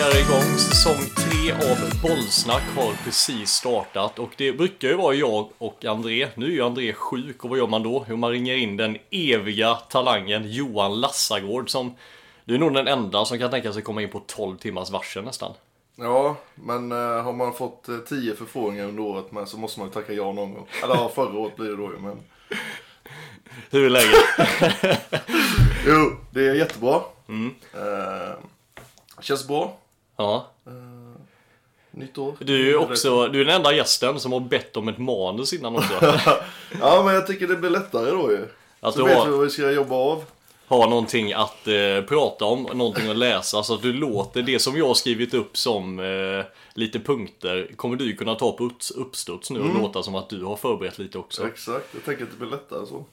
Är igång. Säsong 3 av Bollsnack har precis startat och det brukar ju vara jag och André. Nu är ju André sjuk och vad gör man då? Jo, man ringer in den eviga talangen Johan Lassagård som du är nog den enda som kan tänka sig komma in på 12 timmars varsel nästan. Ja, men eh, har man fått eh, 10 förfrågningar under året med så måste man ju tacka ja någon gång. Eller ja, förra året blir det då ju men. Hur är läget? Jo, det är jättebra. Eh, känns bra. Ja. Nytt år. Du är också, du är den enda gästen som har bett om ett manus innan också. Ja, men jag tycker det blir lättare då ju. Att så vet har- vi vad vi ska jobba av. ha någonting att eh, prata om, någonting att läsa så att du låter det som jag har skrivit upp som eh, lite punkter kommer du kunna ta på upps- uppstuds nu och låta som att du har förberett lite också. Exakt, jag tänker att det blir lättare så.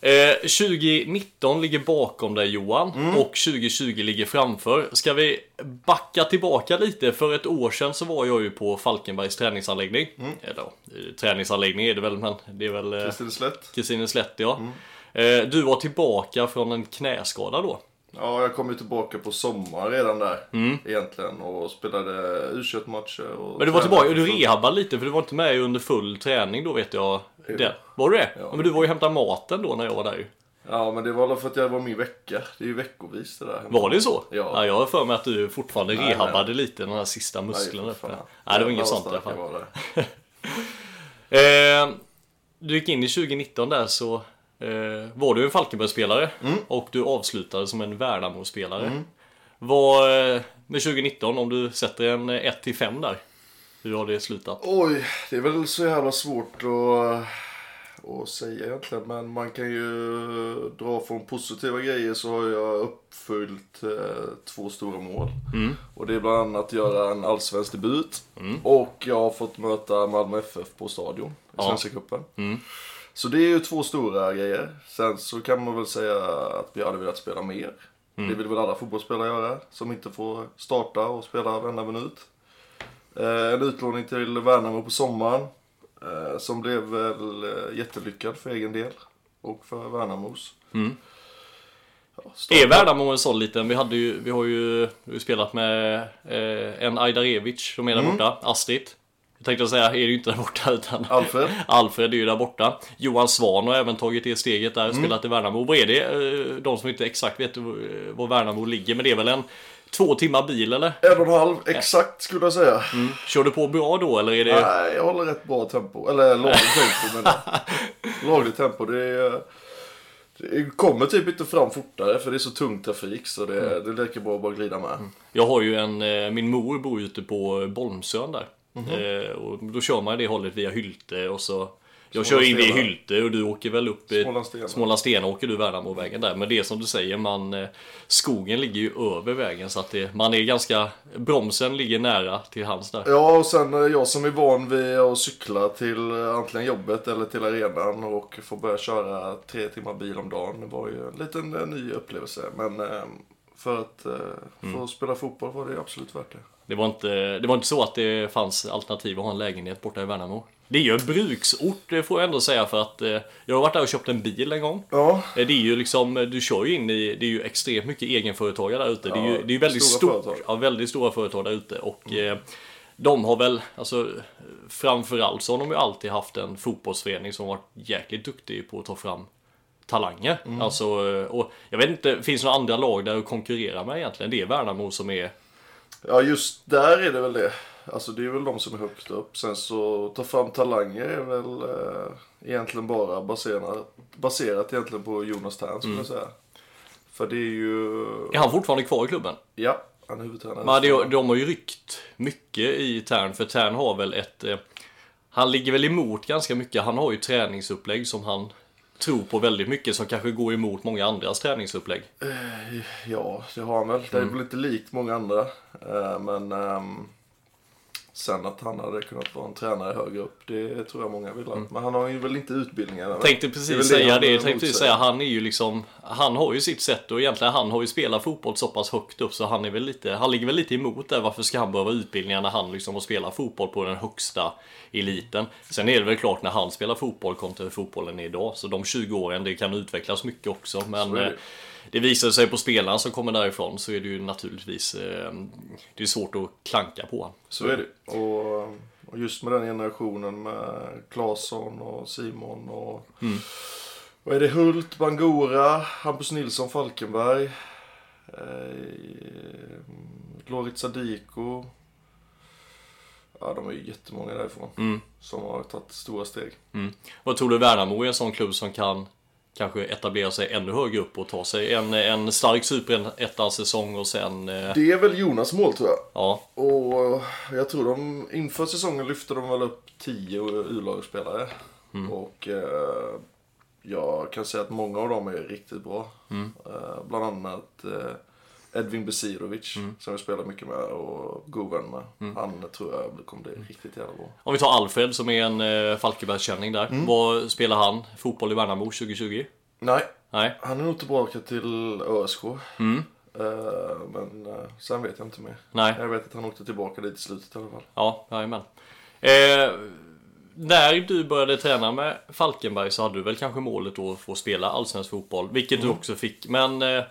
Eh, 2019 ligger bakom dig Johan och 2020 ligger framför. Ska vi backa tillbaka lite? För ett år sedan så var jag ju på Falkenbergs träningsanläggning. Eller ja, eh, träningsanläggning är det väl men det är väl... eh, Kristineslätt. Kristineslätt ja. Eh, du var tillbaka från en knäskada då. Ja, jag kom ju tillbaka på sommar redan där. Mm. Egentligen. Och spelade U21-matcher. och Men du var tillbaka och du rehabade lite för du var inte med under full träning då vet jag. Det. Var du det? Ja. Men du var ju och hämtade maten då när jag var där ju. Ja, men det var väl för att jag var min vecka. Det är ju veckovis det där. Var det så? Ja. jag har för mig att du fortfarande Nej, rehabade nej. lite den här sista muskeln uppe. fan. Nej, det var inget sånt i alla fall. Eh, du gick in i 2019 där så var du en Falkenbergsspelare Mm. och du avslutade som en Värnamo-spelare. Vad, eh, med 2019, om du sätter en 1-5 där, hur har det slutat? Oj, det är väl så jävla svårt att, att säga egentligen. Men man kan ju dra från positiva grejer så har jag uppfyllt eh, två stora mål. Och det är bland annat att göra en allsvensk debut. Och jag har fått möta Malmö FF på stadion i Ja. Svenska cupen. Så det är ju två stora grejer. Sen så kan man väl säga att vi hade velat spela mer. Det vill väl alla fotbollsspelare göra som inte får starta och spela varenda minut. Eh, en utlåning till Värnamo på sommaren. Eh, som blev väl eh, jättelyckad för egen del. Och för Värnamos. Ja, starta- Är Värnamo en sån liten? Vi, hade ju, vi har ju vi spelat med eh, en Ajdarevic som är där borta, Astrid. Jag tänkte säga, är det ju inte där borta utan Alfred? Alfred är ju där borta. Johan Svan har även tagit det steget där, spelat i Värnamo. Vad är det? Eh, De som inte exakt vet eh, var Värnamo ligger, men det är väl en två timmar bil eller? En och en halv exakt skulle jag säga. Kör du på bra då eller är det? Nej, jag håller rätt bra tempo. Eller lagligt tempo men Lagligt tempo. Det, är, det kommer typ inte fram fortare för det är så tung trafik så det, det är lika bra att bara glida med. Jag har ju en, eh, min mor bor ute på Bolmsön där. Mhm. Eh, och då kör man det hållet via Hylte och så jag Smålandsstenar. kör in via Hylte och du åker väl upp i Smålandsstenar. Smålandsstenar åker du Värnamovägen där. Men det är som du säger, man, eh, skogen ligger ju över vägen så att det, man är ganska, bromsen ligger nära till hands där. Ja, och sen eh, jag som är van vid att cykla till antingen jobbet eller till arenan och få börja köra tre timmar bil om dagen. Det var ju en liten ny upplevelse. Men för att eh, få spela fotboll var det absolut värt det. Det var, inte, det var inte så att det fanns alternativ att ha en lägenhet borta i Värnamo. Det är ju en bruksort, det får jag ändå säga för att eh, jag har varit där och köpt en bil en gång. Ja, Eh, Det är ju liksom, eh, du kör ju in i, det är ju extremt mycket egenföretagare där ute. det är ju, Ja, det är väldigt stora stort, företag. ja, väldigt stora företag där ute och eh, de har väl, alltså framförallt så har de ju alltid haft en fotbollsförening som varit jäkligt duktig på att ta fram talanger. Mm. Alltså, och jag vet inte, finns det några andra lag där att konkurrera med egentligen? Det är Värnamo som är Ja, just där är det väl det. Alltså det är väl de som är högt upp. Sen så ta fram talanger är väl eh, egentligen bara baserat, baserat egentligen på Jonas Tern skulle jag säga. För det är ju, Är han fortfarande kvar i klubben? ja, han är huvudtränare. Men det, de har ju ryckt mycket i Tern, för Tern har väl ett... Eh, han ligger väl emot ganska mycket. Han har ju träningsupplägg som han tror på väldigt mycket, som kanske går emot många andras träningsupplägg. Ja, det har han väl. Det är väl inte likt många andra. Eh, men ehm, sen att han hade kunnat vara en tränare högre upp, det tror jag många vill ha. Men han har ju väl inte utbildningarna. Mm. Tänkte precis säga det. Tänkte precis säga, han är ju liksom... Han har ju sitt sätt och egentligen han har ju spelat fotboll så pass högt upp så han är väl lite... Han ligger väl lite emot där. Varför ska han behöva utbildningar när han liksom har spelat fotboll på den högsta eliten? Sen är det väl klart när han spelar fotboll kontra hur fotbollen är idag. Så de 20 åren, det kan utvecklas mycket också. Men är det. visar sig på spelarna som kommer därifrån så är det ju naturligtvis... Eh, det är svårt att klanka på. Så är det. Och, och just med den generationen med Claesson och Simon och vad är det? Hult, Bangora, Hampus Nilsson, Falkenberg. Eh, Lorit Sadiko. Ja, de är ju jättemånga därifrån. Som har tagit stora steg. Vad tror du Värnamo är en sån klubb som kan kanske etablera sig ännu högre upp och ta sig en, en stark superettan-säsong och sen... Eh, Det är väl Jonas mål tror jag. ja, Och jag tror de inför säsongen lyfte de väl upp 10 U-lagsspelare. Och eh, jag kan säga att många av dem är riktigt bra. Eh, bland annat eh, Edvin Besirovic som jag spelar mycket med och god vän med. Han tror jag kommer bli riktigt jävla bra. Om vi tar Alfred som är en eh, Falkenbergskänning där. Vad spelar han? Fotboll i Värnamo 2020? Nej, Nej. han är nog tillbaka till ÖSK. Eh, men eh, sen vet jag inte mer. Nej. Jag vet att han åkte tillbaka dit i slutet i alla fall. Ja, jajamän. Eh, när du började träna med Falkenberg så hade du väl kanske målet då att få spela allsvensk fotboll, vilket du också fick. Men eh,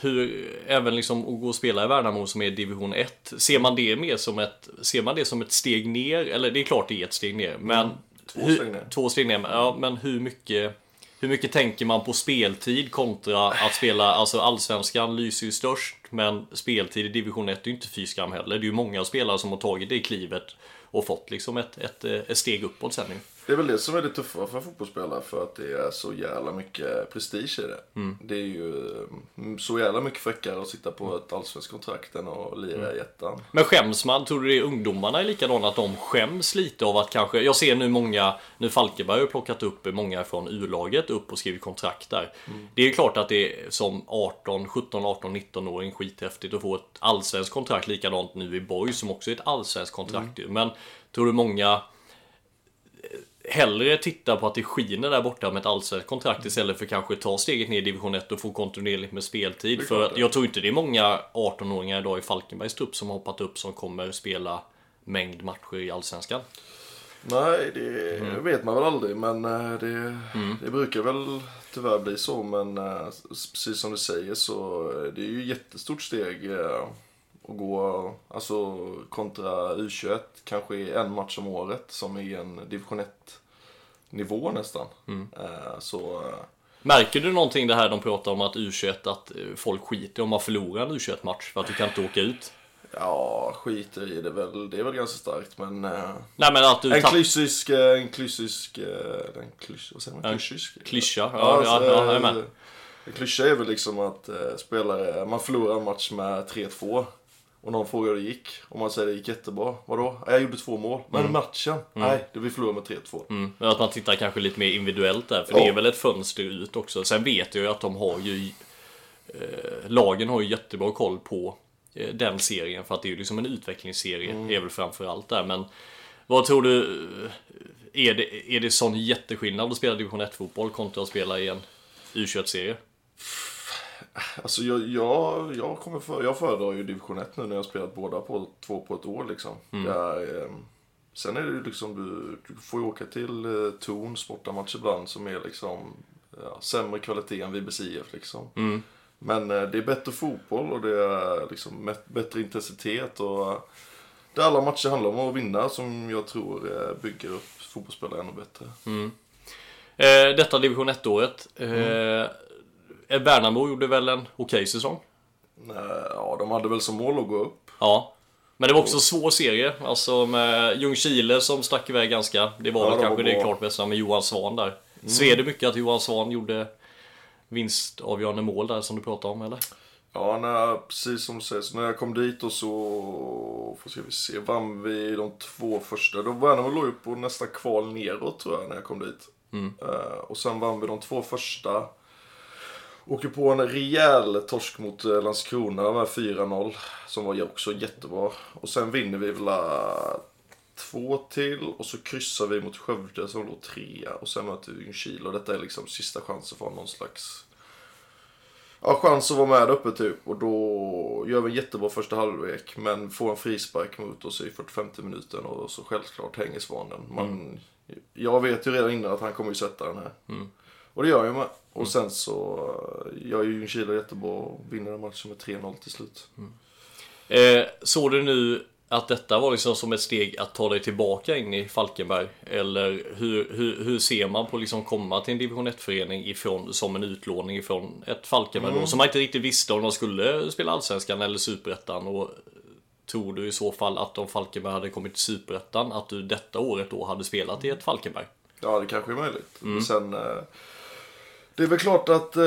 hur, även liksom att gå och spela i Värnamo som är division 1, ser man det mer som ett, ser man det som ett steg ner? Eller det är klart det är ett steg ner, men Två hur, steg ner. Två steg ner, men- ja, men hur mycket hur mycket tänker man på speltid kontra att spela, alltså allsvenskan lyser ju störst, men speltid i division 1 är ju inte fy skam heller. Det är ju många spelare som har tagit det klivet och fått liksom ett, ett, ett steg uppåt sen. Det är väl det som är det tuffa för fotbollsspelare för att det är så jävla mycket prestige i det. Det är ju mm, så jävla mycket fräckare att sitta på ett allsvenskt kontrakt än att lira i ettan. Men skäms man? Tror du det är ungdomarna är likadana? Att de skäms lite av att kanske... Jag ser nu många... Nu Falkenberg har plockat upp många från U-laget upp och skrivit kontrakt där. Det är ju klart att det är som 18, 17, 18, 19-åring skithäftigt att få ett allsvenskt kontrakt. Likadant nu i Borg som också är ett allsvenskt kontrakt ju. Men tror du många hellre tittar på att det skiner där borta med ett allsvenskt kontrakt istället för kanske ta steget ner i division 1 och få kontinuerligt med speltid. För att jag tror inte det är många 18-åringar idag i Falkenbergs trupp som har hoppat upp som kommer spela mängd matcher i allsvenskan. Nej, det vet man väl aldrig men eh, det, det brukar väl tyvärr bli så. Men eh, precis som du säger så eh, det är ju ett jättestort steg att gå alltså, kontra U21 kanske en match om året som i en division 1 nivå nästan. Eh, Så eh, Märker du någonting det här de pratar om att U21, att eh, folk skiter om man förlorar en U21-match för att du kan inte åka ut? ja, skiter i det väl. Det är väl ganska starkt men Nej men att du En tapp- klysisk, en klysisk, en klys, vad säger man? En Klysisk? klyscha, ja, ja, ja, jag är med. En klyscha är väl liksom att eh, spelare, man förlorar en match med 3-2 och någon frågar hur det gick och man säger det gick jättebra. Vadå? "Ja, Jag gjorde två mål. Men matchen? Nej, det vi förlorade med 3-2. Mm, men att man tittar kanske lite mer individuellt där, för det Ja. är väl ett fönster ut också. Sen vet jag ju att de har ju... Eh, lagen har ju jättebra koll på eh, den serien, för att det är ju liksom en utvecklingsserie, är väl framför allt där. Men vad tror du? eh, Är det, är det sån jätteskillnad att spela division 1-fotboll kontra att spela i en U21-serie? Alltså jag, jag, jag, kommer för, jag föredrar ju division 1 nu när jag har spelat båda på två på ett år liksom. Där, eh, sen är det ju liksom, du, du får ju åka till eh, Torn sportamatch ibland som är liksom ja, sämre kvalitet än VBC IF liksom. Men eh, det är bättre fotboll och det är liksom bättre intensitet och där alla matcher handlar om att vinna som jag tror eh, bygger upp fotbollsspelare ännu bättre. Eh, detta division 1-året. Eh, Värnamo gjorde väl en okej säsong? Eh, Ja, de hade väl som mål att gå upp. Ja. Men det var också en svår serie. Alltså med Ljungskile som stack iväg ganska. Det var Ja, väl de kanske var det klart bästa med Johan Svan där. Sved det mycket att Johan Svan gjorde vinstavgörande mål där som du pratade om eller? Ja, när, precis som du säger, så när jag kom dit och så, får ska vi se, vann vi de två första. Då Värnamo låg ju på nästan kval neråt tror jag när jag kom dit. Eh, och sen vann vi de två första. Åker på en rejäl torsk mot eh, Landskrona med 4-0. Som var också jättebra. Och sen vinner vi väl eh, två till och så kryssar vi mot Skövde som låg trea. Och sen möter vi Ljungskile och detta är liksom sista chansen för någon slags ja, chans att vara med uppe typ. Och då gör vi en jättebra första halvlek. Men får en frispark mot oss i 45 minuten och så självklart hänger Svanen. Man, Jag vet ju redan innan att han kommer ju sätta den här. Och det gör jag med. Och sen så gör ju Ljungskile jättebra och vinner den matchen med 3-0 till slut. Eh, såg du nu att detta var liksom som ett steg att ta dig tillbaka in i Falkenberg? Eller hur, hur, hur ser man på liksom komma till en division 1-förening ifrån, som en utlåning ifrån ett Falkenberg då, som man inte riktigt visste om de skulle spela Allsvenskan eller Superettan? Och tror du i så fall att om Falkenberg hade kommit till Superettan, att du detta året då hade spelat i ett Falkenberg? Ja, det kanske är möjligt. Men sen... Eh, det är väl klart att eh,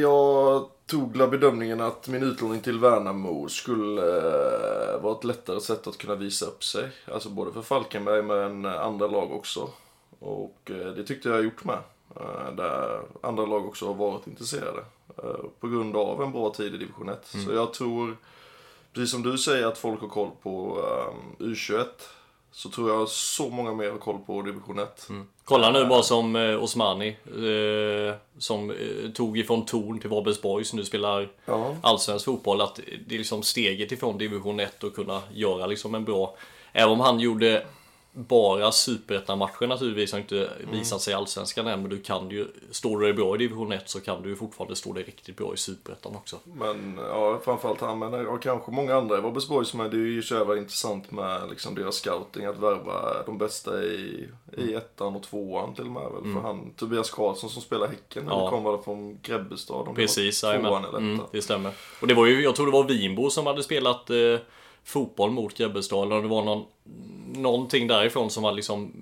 jag tog la bedömningen att min utlåning till Värnamo skulle eh, vara ett lättare sätt att kunna visa upp sig. Alltså både för Falkenberg men andra lag också. Och eh, det tyckte jag gjort med. Eh, där andra lag också har varit intresserade. Eh, på grund av en bra tid i division 1. Så jag tror, precis som du säger att folk har koll på eh, U21. Så tror jag så många mer har koll på division 1. Kolla nu bara som eh, Osmani eh, som eh, tog ifrån Torn till Varbergsborg som nu spelar Ja. allsvensk fotboll. Att det är liksom steget ifrån division 1 och kunna göra liksom en bra... Även om han gjorde bara superettan-matcher naturligtvis har inte visat sig i allsvenskan än. Men du kan ju, står du dig bra i division 1 så kan du ju fortfarande stå dig riktigt bra i superettan också. Men ja, framförallt han, men ja, kanske många andra i Varbergsborg som är, det är ju så jävla intressant med liksom deras scouting, att värva de bästa i, i ettan och tvåan till och med väl. För han, Tobias Karlsson som spelar Häcken, Ja. ja. kom väl från Grebbestad. Precis, tvåan eller mm, det stämmer. Och det var ju, jag tror det var Vinbo som hade spelat eh, fotboll mot Grebbestad. Eller det var någon, någonting därifrån som var liksom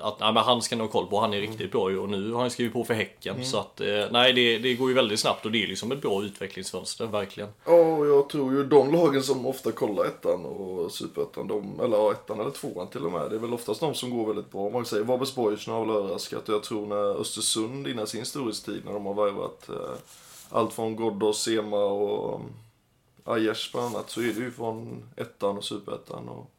att nej, men han ska nog ha koll på. Han är riktigt bra ju och nu har han skrivit på för Häcken. Så att eh, nej, det, det går ju väldigt snabbt och det är liksom ett bra utvecklingsfönster, verkligen. Ja, och jag tror ju de lagen som ofta kollar ettan och superettan, de, eller ja, ettan eller tvåan till och med, det är väl oftast de som går väldigt bra. Man säga Varbergsborg har väl överraskat och jag tror när Östersund innan sin storhetstid när de har värvat eh, allt från Ghoddos, Sema och um, Aiesh bland annat så är det ju från ettan och superettan och,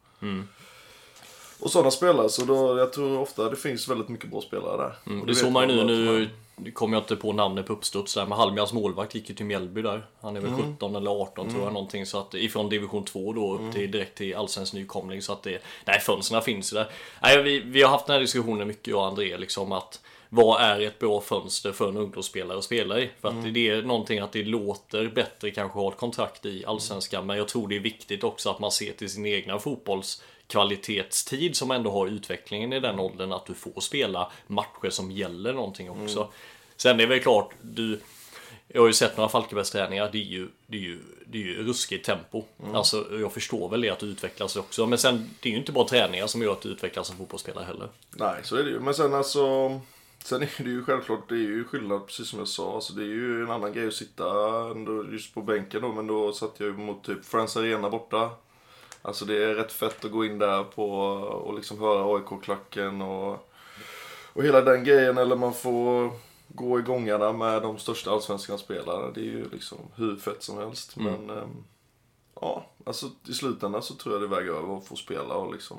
och sådana spelare. Så då, jag tror ofta det finns väldigt mycket bra spelare där. Mm, Och det såg man ju nu, nu kommer jag inte på namnet på uppstuds där, men Halmjads målvakt gick ju till Mjällby där. Han är väl 17 eller 18 tror jag någonting. Så att ifrån division 2 då upp till direkt till allsvensk nykomling. Så att det, nej fönstren finns ju där. Nej, vi, vi har haft den här diskussionen mycket jag och André liksom att vad är ett bra fönster för en ungdomsspelare att spela i? För att det är någonting att det låter bättre kanske att ha ett kontrakt i Allsvenskan. Men jag tror det är viktigt också att man ser till sin egna fotbollskvalitetstid som ändå har utvecklingen i den åldern. Att du får spela matcher som gäller någonting också. Sen är det väl klart, du, jag har ju sett några Falkenbergs träningar, det är ju, det är ju, det är ju ruskigt tempo. Alltså, jag förstår väl det att du utvecklas också. Men sen, det är ju inte bara träningar som gör att du utvecklas som fotbollsspelare heller. Nej, så är det ju. Men sen alltså, sen är det ju självklart, det är ju skillnad precis som jag sa. Alltså det är ju en annan grej att sitta just på bänken då, men då satt jag ju mot typ Friends Arena borta. Alltså det är rätt fett att gå in där på och liksom höra AIK-klacken och, och hela den grejen. Eller man får gå i gångarna med de största allsvenskan spelarna. Det är ju liksom hur fett som helst. Men ehm, ja, alltså i slutändan så tror jag det väger över att få spela och liksom...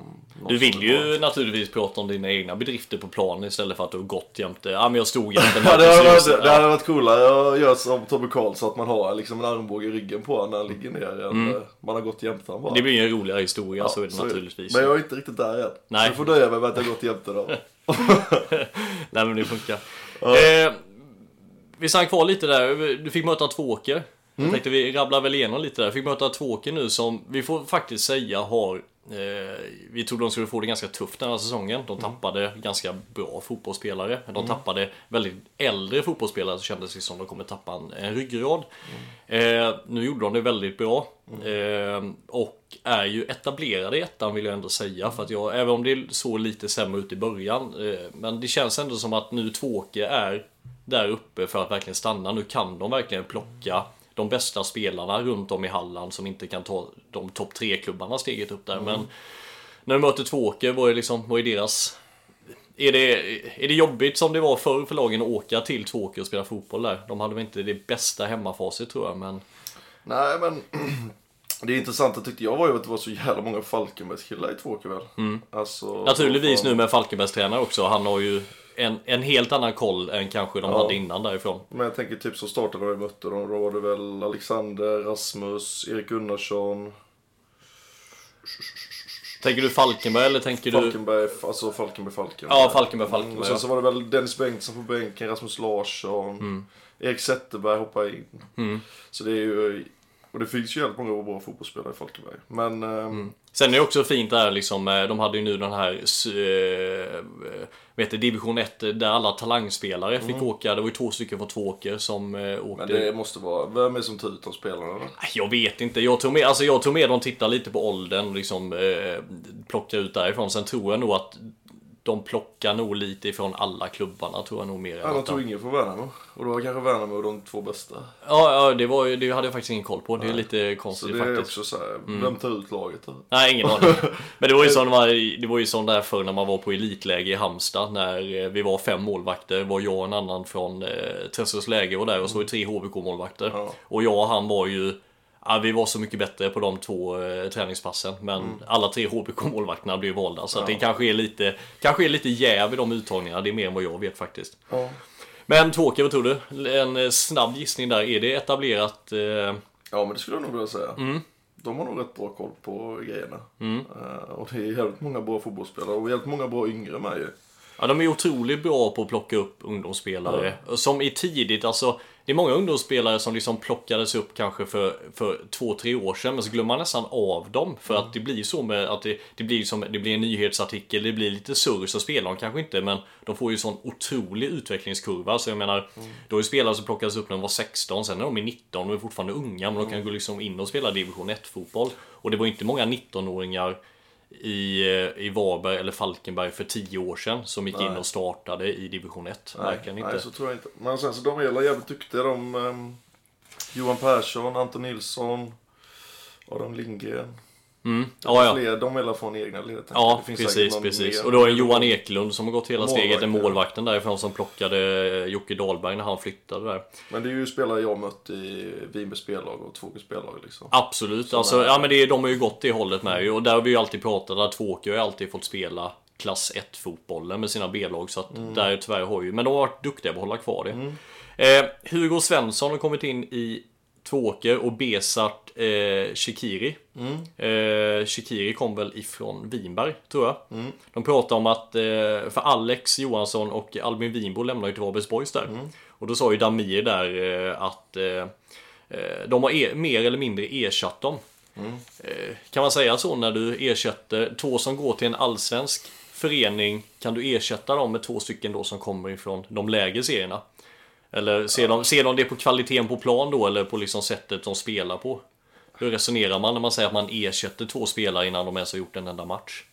Du vill ju naturligtvis prata om dina egna bedrifter på planen istället för att du har gått jämte, ja men jag stod jämte Ja, det, hade varit, det hade varit coolare att göra som Tobbe Karlsson, att man har liksom en armbåge i ryggen på honom när han ligger ner. än, eh, Man har gått jämte honom bara. Det blir ju en roligare historia, Ja, så är det naturligtvis. Men jag är inte riktigt där än. Nej. Så du får nöja mig med att jag har gått jämte dem. Nej men det funkar. Eh, vi stannar kvar lite där. Du fick möta Tvååker. Jag tänkte vi rabblar väl igenom lite där. Fick möta Tvååker nu som vi får faktiskt säga har Eh, vi trodde de skulle få det ganska tufft den här säsongen. De tappade ganska bra fotbollsspelare. De tappade väldigt äldre fotbollsspelare så kändes det som de kommer tappa en, en ryggrad. Eh, nu gjorde de det väldigt bra. Eh, och är ju etablerade i ettan vill jag ändå säga. För att jag, även om det såg lite sämre ut i början. Eh, men det känns ändå som att nu Tvååker är där uppe för att verkligen stanna. Nu kan de verkligen plocka de bästa spelarna runt om i Halland som inte kan ta de topp tre klubbarna steget upp där. Men när de möter Tvååker, vad är, liksom, vad är deras... Är det, är det jobbigt som det var förr för lagen att åka till Tvååker och spela fotboll där? De hade väl inte det bästa hemmafacit tror jag, men... Nej, men det intressanta tyckte jag var ju att det var så jävla många Falkenbergskillar i Tvååker väl. Mm. Alltså, Naturligtvis nu med Falkenbergs tränare också. Han har ju en, en helt annan koll än kanske de Ja. hade innan därifrån. Men jag tänker typ så startade de och mötte dem. Då var det väl Alexander, Rasmus, Erik Gunnarsson, Tänker du Falkenberg eller tänker du... Falkenberg, alltså Falkenberg, Falkenberg. Ja, Falkenberg, Falkenberg, Mm, och sen så var det väl Dennis Bengtsson på bänken, Rasmus Larsson, Mm. Erik Zetterberg hoppade in. Så det är ju, och det finns ju jävligt många bra fotbollsspelare i Falkenberg. Men, ehm, Sen är det också fint där liksom, eh, de hade ju nu den här eh, vet du, division 1 där alla talangspelare fick åka. Det var ju två stycken från Tvååker som eh, åkte. Mm. men det måste vara, vem är som tar ut de spelarna då? Jag vet inte. Jag tror med, alltså jag med de tittar lite på åldern och liksom eh, plockar ut därifrån. Sen tror jag nog att de plockar nog lite ifrån alla klubbarna tror jag nog mer. Ja, de tog ingen från Värnamo. Och då var kanske Värnamo de två bästa. Ja, ja det, var, det hade jag faktiskt ingen koll på. Det är lite Så konstigt det är faktiskt. också så här, Mm. vem tar ut laget då? Nej, ingen aning. Men det var ju sån, det var ju sån där förr när man var på elitläge i Halmstad när eh, vi var fem målvakter. var jag och en annan från eh, Träskås läge var där och så var det tre HBK-målvakter. Ja. Och jag och han var ju Ja, vi var så mycket bättre på de två eh, träningspassen men alla tre HBK-målvakterna blev valda så att det kanske är lite Kanske är lite jäv i de uttagningarna, det är mer än vad jag vet faktiskt. Ja. Men Tvååker, vad tror du? En eh, snabb gissning där, är det etablerat? Eh, Ja, men det skulle jag nog vilja säga. Mm. De har nog rätt bra koll på grejerna. Eh, och det är jävligt många bra fotbollsspelare och jävligt många bra yngre med ju. Ja, de är otroligt bra på att plocka upp ungdomsspelare. Som är tidigt, alltså det är många ungdomsspelare som liksom plockades upp kanske för, för två, tre år sedan. Men så glömmer man nästan av dem. För att det blir så med att det, det, blir som, det blir en nyhetsartikel, det blir lite surr så spelar de kanske inte. Men de får ju sån otrolig utvecklingskurva. Så jag menar, då är spelare som plockades upp när de var 16, sen när de är 19, de är fortfarande unga. Men de kan gå liksom in och spela division 1-fotboll. Och det var inte många 19-åringar i, eh, i Varberg eller Falkenberg för 10 år sedan som gick in och startade i division 1. Verkligen inte. nej, så tror jag inte. Men sen så de är jävligt duktiga de. ehm, Johan Persson, Anton Nilsson, Adam Lindgren. Mm. Ja, ja. Fler, de är alla från egna led. tänker jag. Ja, precis, precis. Och då är Johan Eklund som har gått hela Målvakt, steget, en ja. målvakten därifrån som plockade Jocke Dahlberg när han flyttade där. Men det är ju spelare jag mött i Vinbergs spellag och Tvååkers spellag liksom. Absolut, alltså, ja men det, de har ju gått det hållet med. Och där har vi ju alltid pratat att Tvååker har alltid fått spela klass 1 fotbollen med sina B-lag. Så att där tyvärr har ju, men de har varit duktiga på att hålla kvar det. Eh, Hugo Svensson har kommit in i Tvååker och Besart eh, Shikiri. Eh, Shikiri kom väl ifrån Vinberg, tror jag. De pratar om att, eh, för Alex Johansson och Albin Winbo lämnar ju till Varbergs Boys där. Och då sa ju Damir där eh, att eh, eh, de har e- mer eller mindre ersatt dem. Eh, Kan man säga så när du ersätter två som går till en allsvensk förening kan du ersätta dem med två stycken då som kommer ifrån de lägre serierna? Eller ser, de, ser de det på kvaliteten på plan då eller på liksom sättet de spelar på? Hur resonerar man när man säger att man ersätter två spelare innan de ens har gjort en enda match?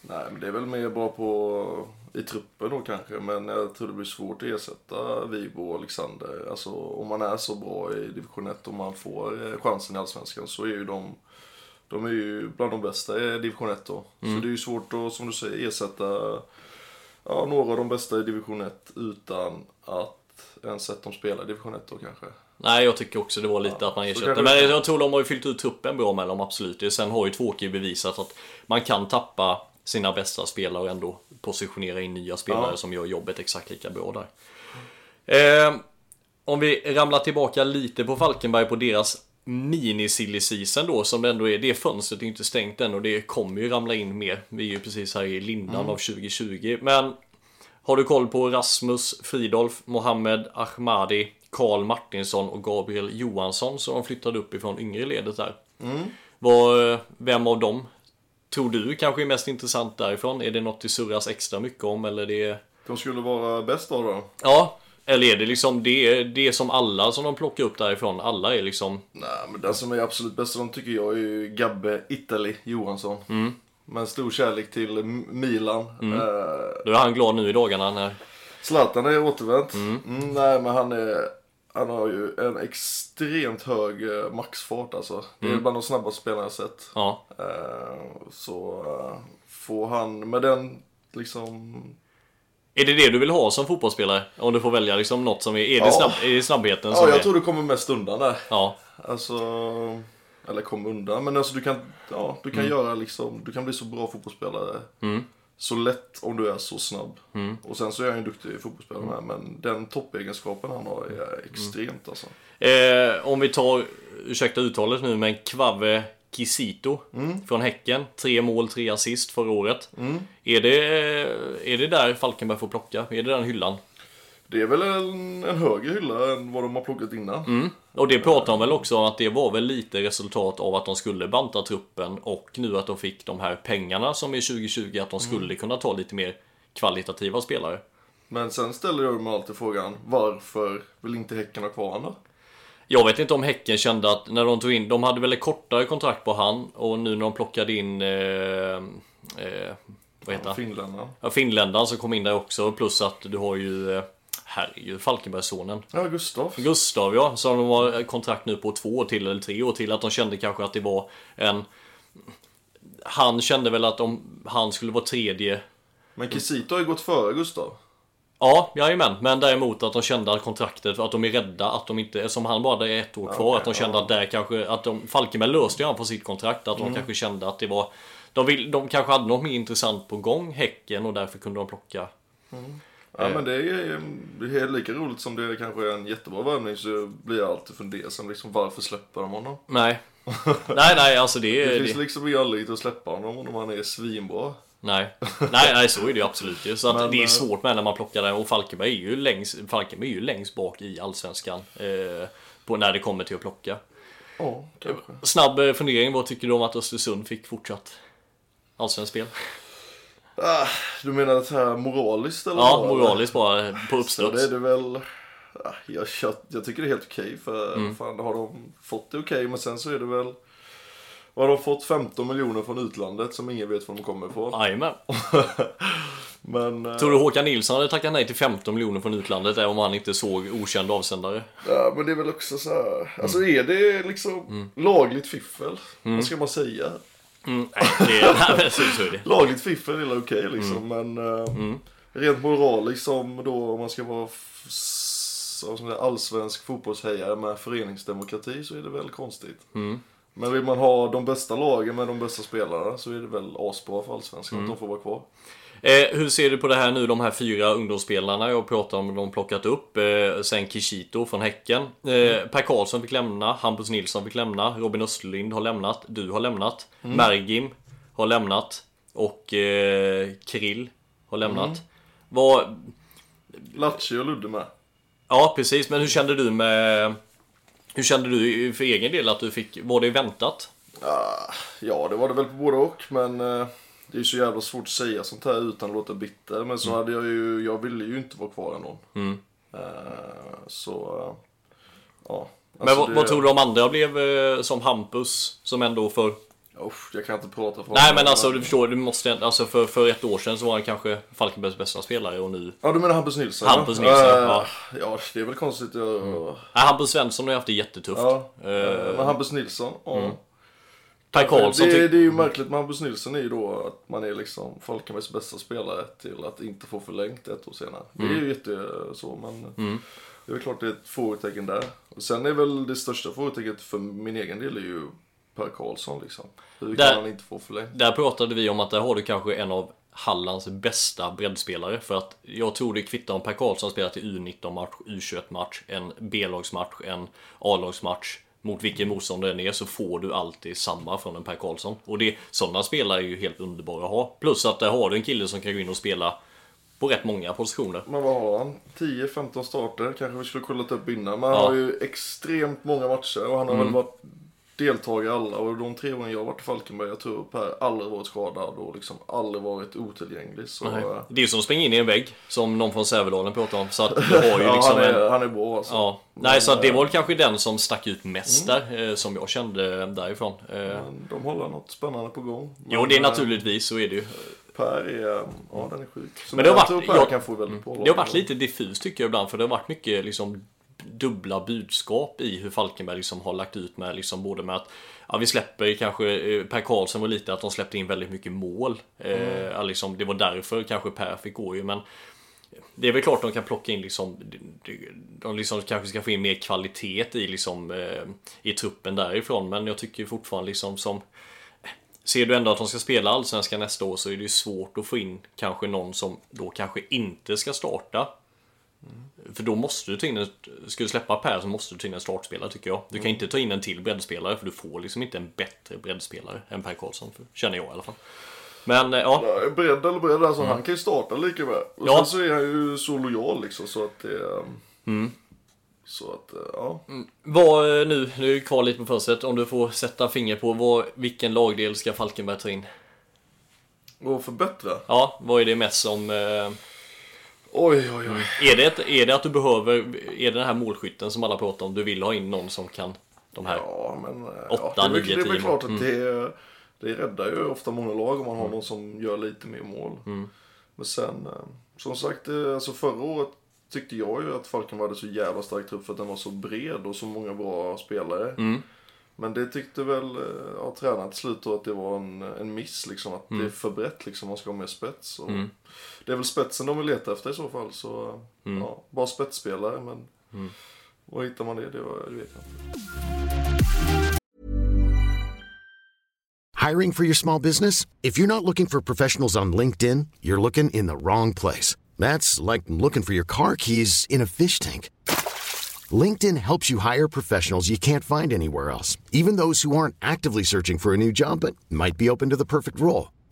Nej, men det är väl mer bra på i truppen då kanske. Men jag tror det blir svårt att ersätta Vibo och Alexander. Alltså om man är så bra i division 1 och man får eh, chansen i Allsvenskan så är ju de de är ju bland de bästa i division 1 då. Så det är ju svårt att, som du säger, ersätta ja, några av de bästa i division 1 utan att ens sett dem spela i division 1 då kanske. Nej, jag tycker också det var lite att man kanske- Men jag tror de har ju fyllt ut truppen bra med dem, absolut. Sen har ju Tvååker bevisat att man kan tappa sina bästa spelare och ändå positionera in nya spelare Ja. som gör jobbet exakt lika bra där. Eh, om vi ramlar tillbaka lite på Falkenberg på deras mini silly season då som det ändå är. Det fönstret är inte stängt än och det kommer ju ramla in mer. Vi är ju precis här i lindan av 2020. Men har du koll på Rasmus Fridolf, Mohammed Ahmadi, Karl Martinsson och Gabriel Johansson som de flyttade upp ifrån yngre ledet där? Vad, vem av dem tror du kanske är mest intressant därifrån? Är det något det surras extra mycket om eller det De skulle vara bäst av dem. Ja, eller är det liksom det, det som alla som de plockar upp därifrån, alla är liksom Nej, men den som är absolut bäst av dem tycker jag är ju Gabbe Italy Johansson. Mm. Men stor kärlek till Milan. Eh, Då är han glad nu i dagarna när Zlatan är återvänt. Mm, nej, men han är... Han har ju en extremt hög eh, maxfart alltså. Det är bland de snabbaste spelarna jag sett. Ja, Eh, så eh, får han med den liksom... Är det det du vill ha som fotbollsspelare? Om du får välja liksom något som är... Är det, Ja. snabb, är det snabbheten som Ja, jag är... tror du kommer mest undan där. Ja, Alltså... Eller kom undan. Men alltså du kan, ja, du kan Mm. göra liksom... Du kan bli så bra fotbollsspelare. Så lätt om du är så snabb. Mm. Och sen så är han ju en duktig fotbollsspelare med. Men den toppegenskapen han har Mm. är extremt alltså. Eh, om vi tar, ursäkta uttalet nu, men Kvave Kisito från Häcken. Tre mål, tre assist förra året. Är, det, är det där Falkenberg får plocka? Är det den hyllan? Det är väl en, en högre hylla än vad de har plockat innan. Mm. Och det pratar de väl också om att det var väl lite resultat av att de skulle banta truppen och nu att de fick de här pengarna som är 2020 att de skulle kunna ta lite mer kvalitativa spelare. Men sen ställer jag mig alltid frågan, varför vill inte Häcken ha kvar honom? Jag vet inte om Häcken kände att när de tog in, de hade väl ett kortare kontrakt på han och nu när de plockade in eh, eh, vad heter han? Finländarna. Ja, finländaren som kom in där också plus att du har ju eh, herregud Falkenbergssonen. Ja, Gustav. Gustav ja, som de har kontrakt nu på två år till eller tre år till. Att de kände kanske att det var en... Han kände väl att om han skulle vara tredje... Men Kisito har ju gått före Gustav. Ja, jajamän. Men däremot att de kände att kontraktet, att de är rädda att de inte, som han bara är ett år kvar, Okej, att de kände ja. att där kanske, att de, Falkenberg löste ju han på sitt kontrakt, att de kanske kände att det var, de, vill, de kanske hade något mer intressant på gång, Häcken, och därför kunde de plocka. Ja men det är, det är lika roligt som det kanske är en jättebra värvning så blir jag alltid fundersam liksom varför släpper de honom? Nej. nej, nej, alltså det, Det det, finns liksom ingen anledning att släppa honom om han är svinbra. Nej. nej, nej så är det ju absolut ju. Så att Men, det är eh, svårt med när man plockar den och Falkenberg är ju längst, Falkenberg är ju längst bak i Allsvenskan. Eh, på när det kommer till att plocka. Ja, kanske. Snabb eh, fundering, vad tycker du om att Östersund fick fortsatt allsvenskt spel? Ah, du menar det här moraliskt eller? Ja, vad, moraliskt bara på Så uppstuds. det är det väl... ah, Jag, jag, tycker det är helt okej för Mm. fan har de fått det okej men sen så är det väl... Har de fått 15 miljoner från utlandet som ingen vet var de kommer ifrån. Jajamän. Men... eh, Tror du Håkan Nilsson hade tackat nej till 15 miljoner från utlandet om han inte såg okänd avsändare? Ja, men det är väl också så här. Alltså är det liksom lagligt fiffel? Vad ska man säga? Mm, nej, det, nej, så, är det. Lagligt fiffel är okej liksom, men eh, rent moraliskt som då om man ska vara allsvensk fotbollshejare med föreningsdemokrati så är det väl konstigt. Men vill man ha de bästa lagen med de bästa spelarna så är det väl asbra för allsvenskan att de får vara kvar. Eh, hur ser du på det här nu, de här fyra ungdomsspelarna jag pratar om, de plockat upp. Eh, sen Kishito från Häcken. Eh, per Karlsson fick lämna, Hampus Nilsson fick lämna, Robin Österlind har lämnat, du har lämnat, Mergim har lämnat och eh, Krill har lämnat. Vad, Lattjo och Ludde med. ja precis, men hur kände du med hur kände du för egen del att du fick, var det väntat? Ah, ja, det var det väl på både och, men eh, det är så jävla svårt att säga sånt här utan att låta bitter. Men så hade jag ju, jag ville ju inte vara kvar någon. Eh, så, eh, ja. Men Alltså, vad, det- vad tror du om andra blev eh, som Hampus, som ändå för Usch, jag kan inte prata för Nej men alltså du förstår, du måste, alltså för, för ett år sedan så var han kanske Falkenbergs bästa spelare och nu... Ja, du menar Hampus Nilsson? Hampus ja? Nilsson, Eh, ja. Ja, det är väl konstigt. Jag, Nej, Hampus Svensson har ju haft det jättetufft. ja. Mm. Men Hampus Nilsson, ja. Per Karlsson det, det är ju märkligt med Hampus Nilsson är ju då att man är liksom Falkenbergs bästa spelare till att inte få förlängt ett år senare. Det är Mm. ju jätte så, men det är väl klart det är ett frågetecken där. Och sen är väl det största frågetecknet för min egen del är ju Per Karlsson liksom. Hur Där- kan han inte få förlängt? Där pratade vi om att där har du kanske en av Hallands bästa breddspelare. För att jag tror det kvittar om Per Karlsson spelar till U19-match, U21-match, en B-lagsmatch, en A-lagsmatch. Mot vilken motståndare den är så får du alltid samma från en Per Karlsson. Och det, sådana spelare är ju helt underbara att ha. Plus att där har du en kille som kan gå in och spela på rätt många positioner. Men vad har han? 10-15 starter? Kanske vi skulle kollat upp innan. Men Ja. han har ju extremt många matcher och han har väl varit deltagare alla och de tre åren jag har varit i Falkenberg, jag tror Per aldrig varit skadad och liksom aldrig varit otillgänglig. Så, Nej. eh, Det är ju som att springa in i en vägg, som någon från Sävedalen pratar om. Så att du har ju ja, liksom han, är, en... han är bra alltså. Ja, nej så att det var väl kanske den som stack ut mest där, eh, som jag kände därifrån. Eh, Men De håller något spännande på gång. Jo, Men, det är eh, naturligtvis, så är det ju. Per är, ja den är sjuk. Så Men det har varit- jag- kan få väldigt bra Det har varit lite diffust tycker jag ibland, för det har varit mycket liksom dubbla budskap i hur Falkenberg liksom har lagt ut med liksom både med att Ja, vi släpper kanske, eh, Per Karlsson var lite att de släppte in väldigt mycket mål. Eh, ja, liksom, det var därför kanske Per fick gå ju, men det är väl klart de kan plocka in liksom, de- de liksom kanske ska få in mer kvalitet i liksom eh, i truppen därifrån, men jag tycker fortfarande liksom som Ser du ändå att de ska spela Allsvenskan nästa år så är det ju svårt att få in kanske någon som då kanske inte ska starta. För då måste du ta in en, ska du släppa Per så måste du ta in en startspelare tycker jag. Du kan inte ta in en till breddspelare för du får liksom inte en bättre breddspelare än Per Karlsson. För, känner jag i alla fall. Men eh, ja, Ja, Bredd eller bredd, alltså han kan ju starta lika bra. Och Ja. sen så är han ju så lojal liksom så att det... Mm. Så att, eh, ja. vad eh, nu, nu är det kvar lite på fönstret. Om du får sätta finger på vad, vilken lagdel ska Falkenberg ta in? Och förbättra. Ja, vad är det mest som... Eh, Oj, oj, oj. är, det ett, är det att du behöver, är det den här målskytten som alla pratar om? Du vill ha in någon som kan de här? Ja, men... eh, Åtta, ja, det är, väl- nio, det är väl klart mål. Mm. att det, det räddar ju ofta många lag om man har någon som gör lite mer mål. Mm. Men sen, eh, som sagt, eh, alltså förra året tyckte jag ju att Falkenberg hade så jävla stark trupp för att den var så bred och så många bra spelare. Mm. Men det tyckte väl eh, ja, tränaren till slut då att det var en, en miss liksom. Att Mm. det är för brett liksom, man ska ha mer spets. Och Det är väl spetsen de vill leta efter i så fall. Så Mm. ja, bara spetsspelare men var hittar man det? Det, var, det vet jag inte. Hiring for your small business? If you're not looking for professionals on LinkedIn, you're looking in the wrong place. That's like looking for your car keys in a fish tank. LinkedIn helps you hire professionals you can't find anywhere else, even those who aren't actively searching for a new job but might be open to the perfect role.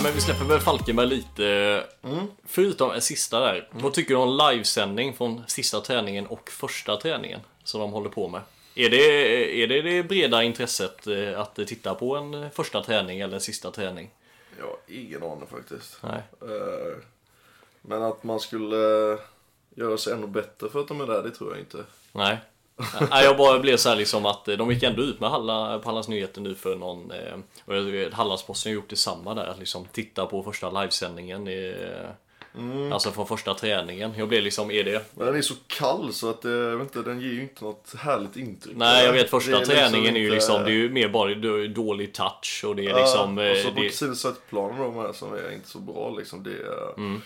Nej men vi släpper väl Falkenberg lite. Förutom en sista där. Vad tycker du om livesändning från sista träningen och första träningen som de håller på med? Är det är det, det breda intresset eh, att titta på en eh, första träning eller en sista träning? Jag har ingen aning faktiskt. Nej. Eh, Men att man skulle göra sig ännu bättre för att de är där, det tror jag inte. Nej. Nej, jag bara blev så här liksom att eh, de gick ändå ut med Halla, på Hallands Nyheter nu för någon eh, och jag vet, Hallandsposten har gjort detsamma där, att liksom titta på första livesändningen i, Alltså från första träningen. Jag blev liksom, är det Men den är så kall så att eh, jag vet inte, den ger ju inte något härligt intryck. Nej jag vet första liksom träningen är ju liksom, det är ju mer bara dålig touch och det är Ja, liksom... och eh, så på det, sidsättplanen då med som är inte så bra liksom. Det, är- Mm.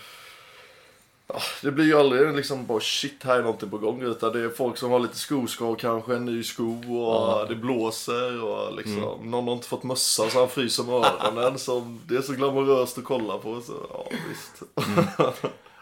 Ja, det blir ju aldrig liksom bara shit här är någonting på gång utan det är folk som har lite skoskav kanske, en ny sko och det blåser och liksom Mm. någon har inte fått mössa så han fryser med öronen som det är så glamoröst att kolla på så ja visst.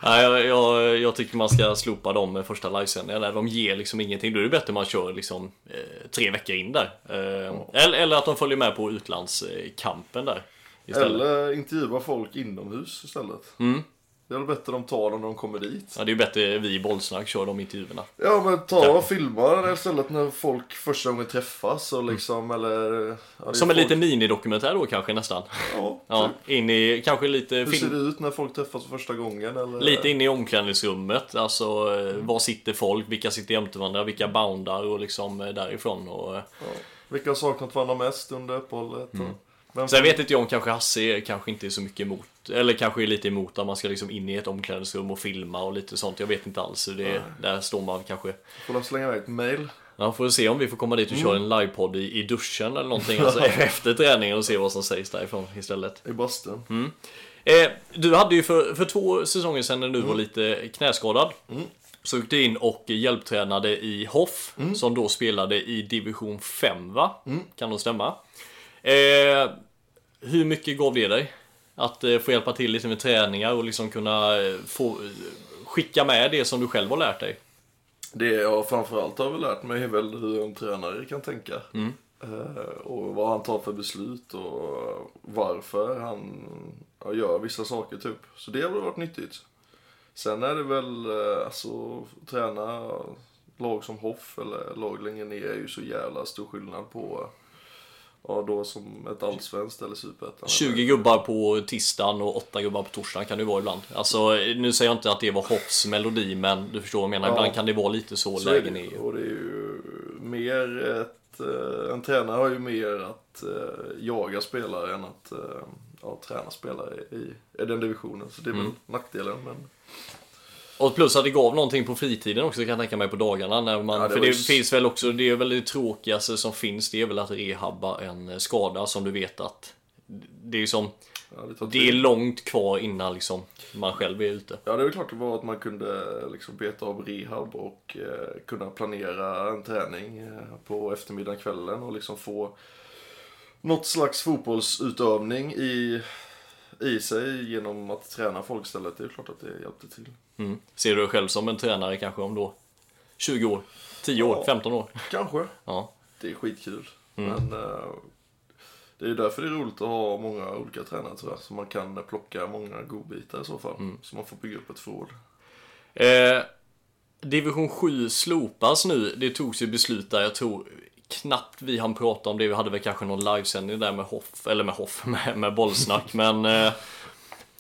nej, jag, jag, jag tycker man ska slopa de med första livesändningarna. De ger liksom ingenting. Då är det bättre man kör liksom eh, tre veckor in där. Eh, eller, eller att de följer med på utlandskampen där. istället. Eller intervjua folk inomhus istället. Mm. Det är väl bättre de tar dem när de kommer dit. Ja, det är ju bättre vi i Bollsnack kör de intervjuerna. Ja men ta och filma istället när folk första gången träffas och liksom eller... Ja, Som en folk- liten minidokumentär då kanske nästan. Ja, Ja, typ. in i, kanske lite Hur ser film, det ut när folk träffas för första gången eller? Lite in i omklädningsrummet, alltså Mm. var sitter folk, vilka sitter jämte varandra, vilka boundar och liksom eh, därifrån. Och, Ja. Vilka har saknat varandra mest under uppehållet? Mm. Men Sen vet inte jag om kanske Hasse är kanske inte är så mycket emot, eller kanske är lite emot att man ska liksom in i ett omklädningsrum och filma och lite sånt. Jag vet inte alls. hur Det, där står man kanske. får de slänga iväg ett mail? Ja, får se om vi får komma dit och Mm. köra en livepodd i, i duschen eller någonting alltså, efter träningen och se vad som sägs därifrån istället. I bastun? Mm. Eh, du hade ju för, för två säsonger sedan när du Mm. var lite knäskadad. Så gick du in och hjälptränade i Hoff, Mm. som då spelade i division 5 va? Kan nog stämma. Eh, hur mycket gav det dig? Att eh, få hjälpa till lite med träningar och liksom kunna eh, få skicka med det som du själv har lärt dig? Det jag framförallt har väl lärt mig är väl hur en tränare kan tänka. Mm. Eh, och vad han tar för beslut och varför han gör vissa saker typ. Så det har väl varit nyttigt. Sen är det väl, eh, alltså träna lag som Hoff eller lag längre ner är ju så jävla stor skillnad på Ja då som ett allsvenskt eller superettan. 20 gubbar på tisdagen och 8 gubbar på torsdagen kan det vara ibland. Alltså, nu säger jag inte att det var Hoffs melodi, men du förstår vad jag menar. Ja. Ibland kan det vara lite så, Så lägen är. Och det är ju mer ett... eh, En tränare har ju mer att eh, jaga spelare än att eh, ja, träna spelare i, i den divisionen. Så det är väl Mm. nackdelen. Men Och plus att det gav någonting på fritiden också kan jag tänka mig på dagarna. När man, Ja, det för det ju s- finns väl också, det är väl det tråkigaste som finns, det är väl att rehabba en skada som du vet att det är som, ja, det, det är långt kvar innan liksom man själv är ute. ja, det är väl klart det var att man kunde liksom beta av rehab och eh, kunna planera en träning eh, på eftermiddagen, kvällen och liksom få något slags fotbollsutövning i, i sig genom att träna folk istället. Det är klart att det hjälpte till. Mm. Ser du dig själv som en tränare kanske om då 20 år, 10 år, Ja. 15 år? Kanske. Ja. Det är skitkul. Mm. Men eh, det är ju därför det är roligt att ha många olika tränare tror jag. Så man kan plocka många godbitar i så fall. Mm. Så man får bygga upp ett förråd. Eh, Division 7 slopas nu. Det togs ju beslut där, jag tror knappt vi hann prata om det. Vi hade väl kanske någon livesändning där med Hoff, eller med Hoff, med, med bollsnack. Men eh,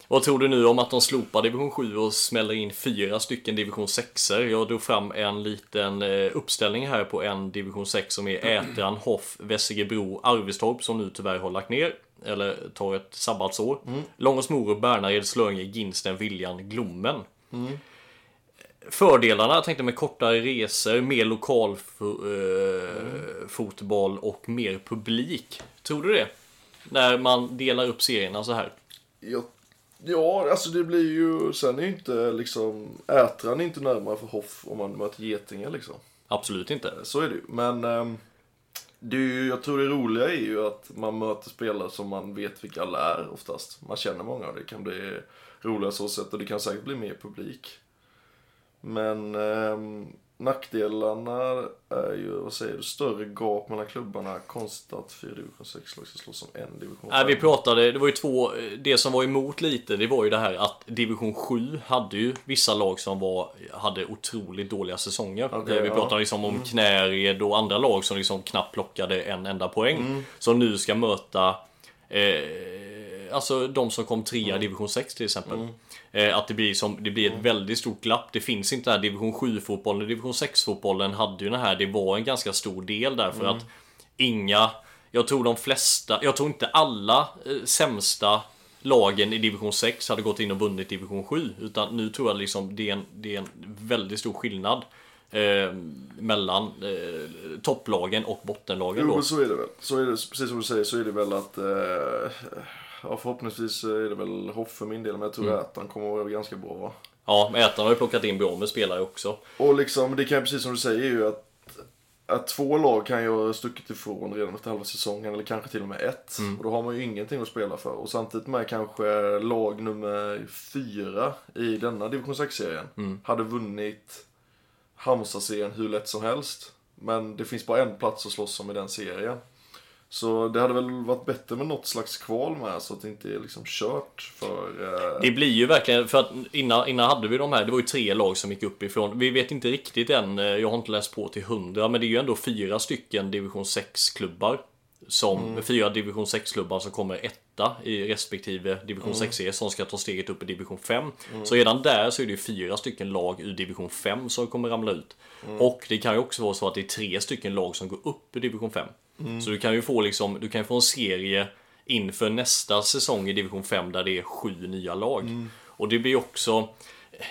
vad tror du nu om att de slopar Division 7 och smäller in fyra stycken Division 6 Jag drog fram en liten eh, uppställning här på en Division 6 som är Ätran, Hoff, Vessigebro, Arvistorp som nu tyvärr har lagt ner. Eller tar ett sabbatsår. Långas Morup, Bärnared, Slöinge, Ginsten, Viljan, Glommen. Fördelarna jag tänkte med kortare resor, mer lokal eh, fotboll och mer publik. Tror du det? När man delar upp serierna så här. Ja, ja, alltså det blir ju... Sen är ju inte liksom... Ätran är inte närmare för Hoff om man möter Getinge liksom. Absolut inte. Så är det ju. Men ehm, det är ju, jag tror det roliga är ju att man möter spelare som man vet vilka alla är oftast. Man känner många och det kan bli roligare så sätt och det kan säkert bli mer publik. Men ehm, nackdelarna är ju, vad säger du, större gap mellan klubbarna. Konstigt att fyra division 6 lag ska slåss som en division 5. Nej, vi pratade, det var ju två, det som var emot lite, det var ju det här att division 7 hade ju vissa lag som var, hade otroligt dåliga säsonger. Eh, vi ja. pratade liksom om Knäred och andra lag som liksom knappt plockade en enda poäng. Som nu ska möta eh, Alltså de som kom trea i division 6 till exempel. Eh, att det blir, som, det blir ett väldigt stort glapp. Det finns inte här division 7-fotbollen och division 6-fotbollen hade ju den här, det var en ganska stor del därför att inga jag tror de flesta, jag tror inte alla eh, sämsta lagen i division 6 hade gått in och vunnit division 7. Utan nu tror jag liksom det är en, det är en väldigt stor skillnad eh, mellan eh, topplagen och bottenlagen Jo, då. men så är det väl. Så är det, precis som du säger så är det väl att eh, ja, förhoppningsvis är det väl hopp för min del, men jag tror Mm. att han kommer att vara ganska bra. Va? Ja, men Ätan har ju plockat in bra med spelare också. Och liksom, det kan precis som du säger ju att, att två lag kan ju ha stuckit ifrån redan efter halva säsongen, eller kanske till och med ett. Mm. Och då har man ju ingenting att spela för. Och samtidigt med kanske lag nummer fyra i denna division 6-serien Mm. hade vunnit Halmstad-serien hur lätt som helst. Men det finns bara en plats att slåss om i den serien. Så det hade väl varit bättre med något slags kval med så att det inte är liksom kört för... Eh... Det blir ju verkligen, för att innan, innan hade vi de här, det var ju tre lag som gick uppifrån. Vi vet inte riktigt än, eh, jag har inte läst på till hundra, men det är ju ändå fyra stycken division 6-klubbar. Som, Mm. Fyra division 6-klubbar som kommer etta i respektive division Mm. 6 serie som ska ta steget upp i division 5. Så redan där så är det ju fyra stycken lag ur division 5 som kommer ramla ut. Mm. Och det kan ju också vara så att det är tre stycken lag som går upp i division 5. Mm. Så du kan ju få liksom, du kan få en serie inför nästa säsong i division 5 där det är sju nya lag. Mm. Och det blir också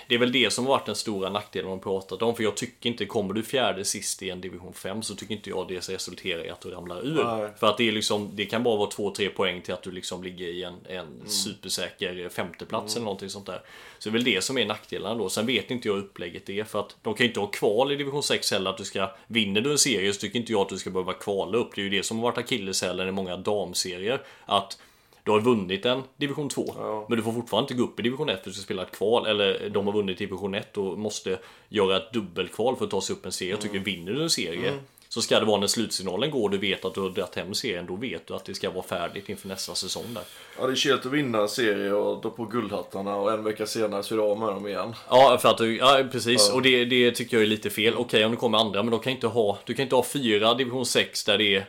det är väl det som varit den stora nackdelen man pratat om. För jag tycker inte, kommer du fjärde sist i en division 5 så tycker inte jag det resulterar i att du ramlar ur. Nej. För att det är liksom, det kan bara vara 2-3 poäng till att du liksom ligger i en, en Mm. supersäker femteplats eller någonting sånt där. Så det är väl det som är nackdelen då. Sen vet inte jag hur upplägget är för att de kan ju inte ha kval i division 6 heller att du ska, vinner du en serie så tycker inte jag att du ska behöva kvala upp. Det är ju det som har varit akilleshälen i många damserier. Att du har vunnit en division 2, men du får fortfarande inte gå upp i division 1 för att du ska spela ett kval. Eller de har vunnit division 1 och måste göra ett dubbelkval för att ta sig upp en serie. Jag tycker vinner du en serie så ska det vara när slutsignalen går och du vet att du har dragit hem serien. Då vet du att det ska vara färdigt inför nästa säsong där. Ja, det är chilt att vinna en serie och dra på guldhattarna och en vecka senare så är du av med dem igen. Ja, för att du, ja precis. Och det, det tycker jag är lite fel. Okej, om det kommer andra, men då kan inte ha, du kan inte ha fyra division 6 där det är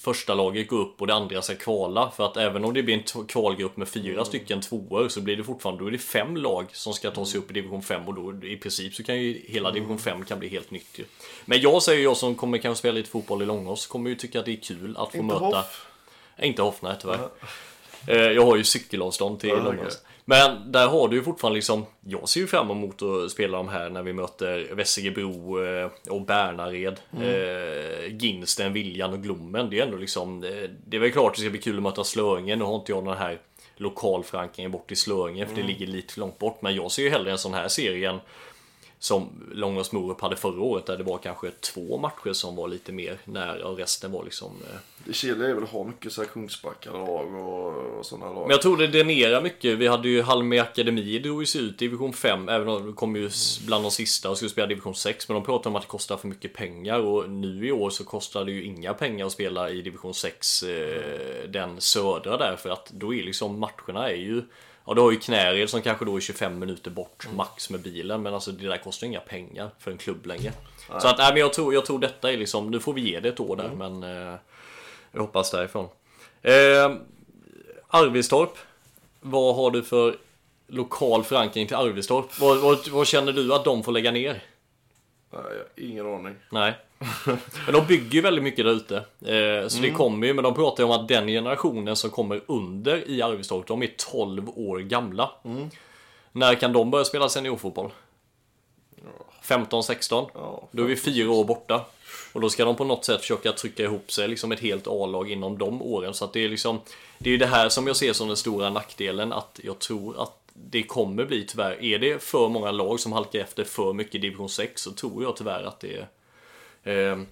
första laget går upp och det andra ska kvala. För att även om det blir en kvalgrupp med fyra stycken tvåor så blir det fortfarande, då är det fem lag som ska ta sig upp i division 5 och då i princip så kan ju hela division 5 kan bli helt nytt ju. Men jag säger jag som kommer kanske spela lite fotboll i Långås kommer ju tycka att det är kul att få Inte möta Hoff. Inte Hoff, nej tyvärr. Eh, Jag har ju cykelavstånd till Ja, Långås. Men där har du ju fortfarande liksom, jag ser ju fram emot att spela de här när vi möter Vessigebro eh, och Bärnared, Mm. eh, Ginsten, Viljan och Glommen. Det är ändå liksom, eh, det är väl klart det ska bli kul att möta Slöingen. Nu har inte jag den här lokalförankringen bort i Slöingen för det Mm. ligger lite för långt bort. Men jag ser ju hellre en sån här serie än som Långås Morup hade förra året där det var kanske två matcher som var lite mer nära och resten var liksom eh, Det chiliga är väl att ha mycket så här Kungsbacka lag och, och sådana lag. Men jag tror det dränerar mycket. Vi hade ju Halmstad Akademi drog ju sig ut i division 5, även om de kom ju bland de sista och skulle spela division 6. Men de pratade om att det kostar för mycket pengar och nu i år så kostar det ju inga pengar att spela i division 6, eh, den södra där, för att då är liksom matcherna är ju Ja, du har ju Knäred som kanske då är 25 minuter bort max med bilen, men alltså det där kostar inga pengar för en klubb längre. Så att, nej, men jag tror, jag tror detta är liksom, nu får vi ge det ett år där, men eh, jag hoppas därifrån. Eh, Arvidstorp. Vad har du för lokal förankring till Arvidstorp? Vad, vad, vad känner du att de får lägga ner? Nej, ingen aning. Nej. Men de bygger ju väldigt mycket där ute. Eh, så det kommer ju, men de pratar ju om att den generationen som kommer under i Arvidstorp, de är 12 år gamla. När kan de börja spela seniorfotboll? 15, 16? Ja, Då är vi fyra år borta. Och då ska de på något sätt försöka trycka ihop sig, liksom ett helt A-lag inom de åren. Så att det är liksom, det är ju det här som jag ser som den stora nackdelen, att jag tror att det kommer bli tyvärr, är det för många lag som halkar efter för mycket i division 6 så tror jag tyvärr att det är Ehm,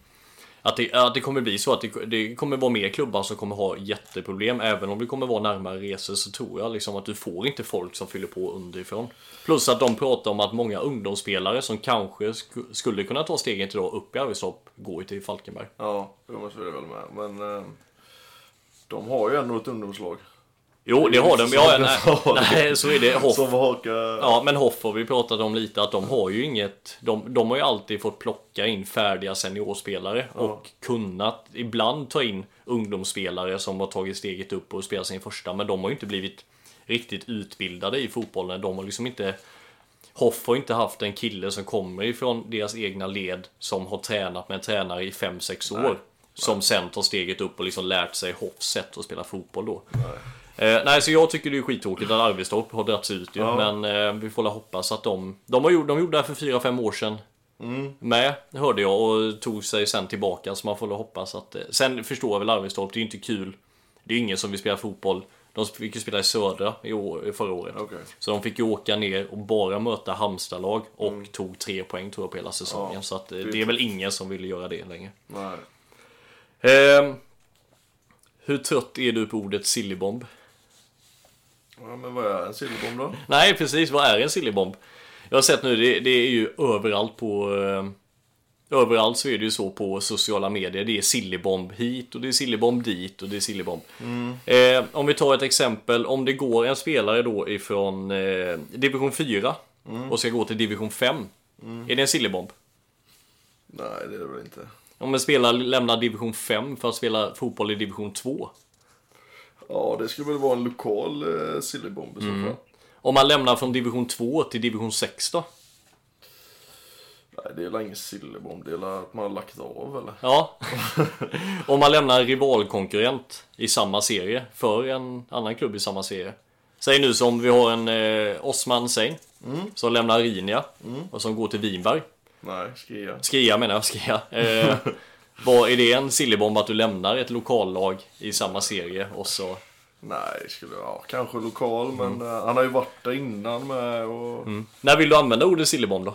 att det, att det kommer bli så att det, det kommer vara mer klubbar som kommer ha jätteproblem. Även om det kommer vara närmare resor så tror jag liksom att du får inte folk som fyller på underifrån. Plus att de pratar om att många ungdomsspelare som kanske sk- skulle kunna ta steget idag upp i Arvidstorp går ju till Falkenberg. Ja, det måste så är det väl med. Men eh, de har ju ändå ett ungdomslag. Jo, det har de. Ja, nej, Ja, nej, så är det. Hoff. Som hakar... Ja, men Hoff har vi pratat om lite att de har ju inget. De, de har ju alltid fått plocka in färdiga seniorspelare och kunnat ibland ta in ungdomsspelare som har tagit steget upp och spelat sin första. Men de har ju inte blivit riktigt utbildade i fotbollen. De har liksom inte. Hoff har inte haft en kille som kommer ifrån deras egna led som har tränat med en tränare i 5-6 år. Som sen tar steget upp och liksom lärt sig Hoffs sätt att spela fotboll då. Eh, nej, så jag tycker det är skittråkigt att Arvidstorp har dragits ut ju, men eh, vi får väl hoppas att de... De, har gjort, de gjorde det här för 4-5 år sedan. Med, hörde jag, och tog sig sen tillbaka, så man får väl hoppas att... Eh, sen förstår jag väl Arvidstorp, det är ju inte kul. Det är ingen som vill spela fotboll. De fick ju spela i södra i år, förra året. Okej. Så de fick ju åka ner och bara möta Halmstad-lag och tog tre poäng tror jag på hela säsongen. Ja, så att, eh, det är väl ingen som vill göra det längre. Nej. Eh, hur trött är du på ordet sillybomb? Ja, men vad är en silverbomb då? Nej, precis. Vad är en sillybomb? Jag har sett nu, det, det är ju överallt på, eh, Överallt så är det ju så på sociala medier. Det är sillybomb hit och det är sillybomb dit och det är sillybomb. Eh, om vi tar ett exempel. Om det går en spelare då ifrån eh, division 4 och ska gå till division 5. Är det en sillybomb? Nej, det är det väl inte. Om en spelare lämnar division 5 för att spela fotboll i division 2. Ja, det skulle väl vara en lokal eh, sillybomb i så fall. Om man lämnar från division 2 till division 6 då? Nej, det är väl ingen sillybomb. Det är väl att man har lagt av eller? Ja. Om man lämnar en rivalkonkurrent i samma serie för en annan klubb i samma serie. Säg nu som vi har en eh, Osman Sein som lämnar Rinia och som går till Vinberg. Nej, Skia. Skia menar jag, Skia. Eh, vad, är det en sillybomb att du lämnar ett lokallag i samma serie och så... Nej, skulle ja, kanske lokal, men eh, han har ju varit där innan med och... När vill du använda ordet sillybomb då?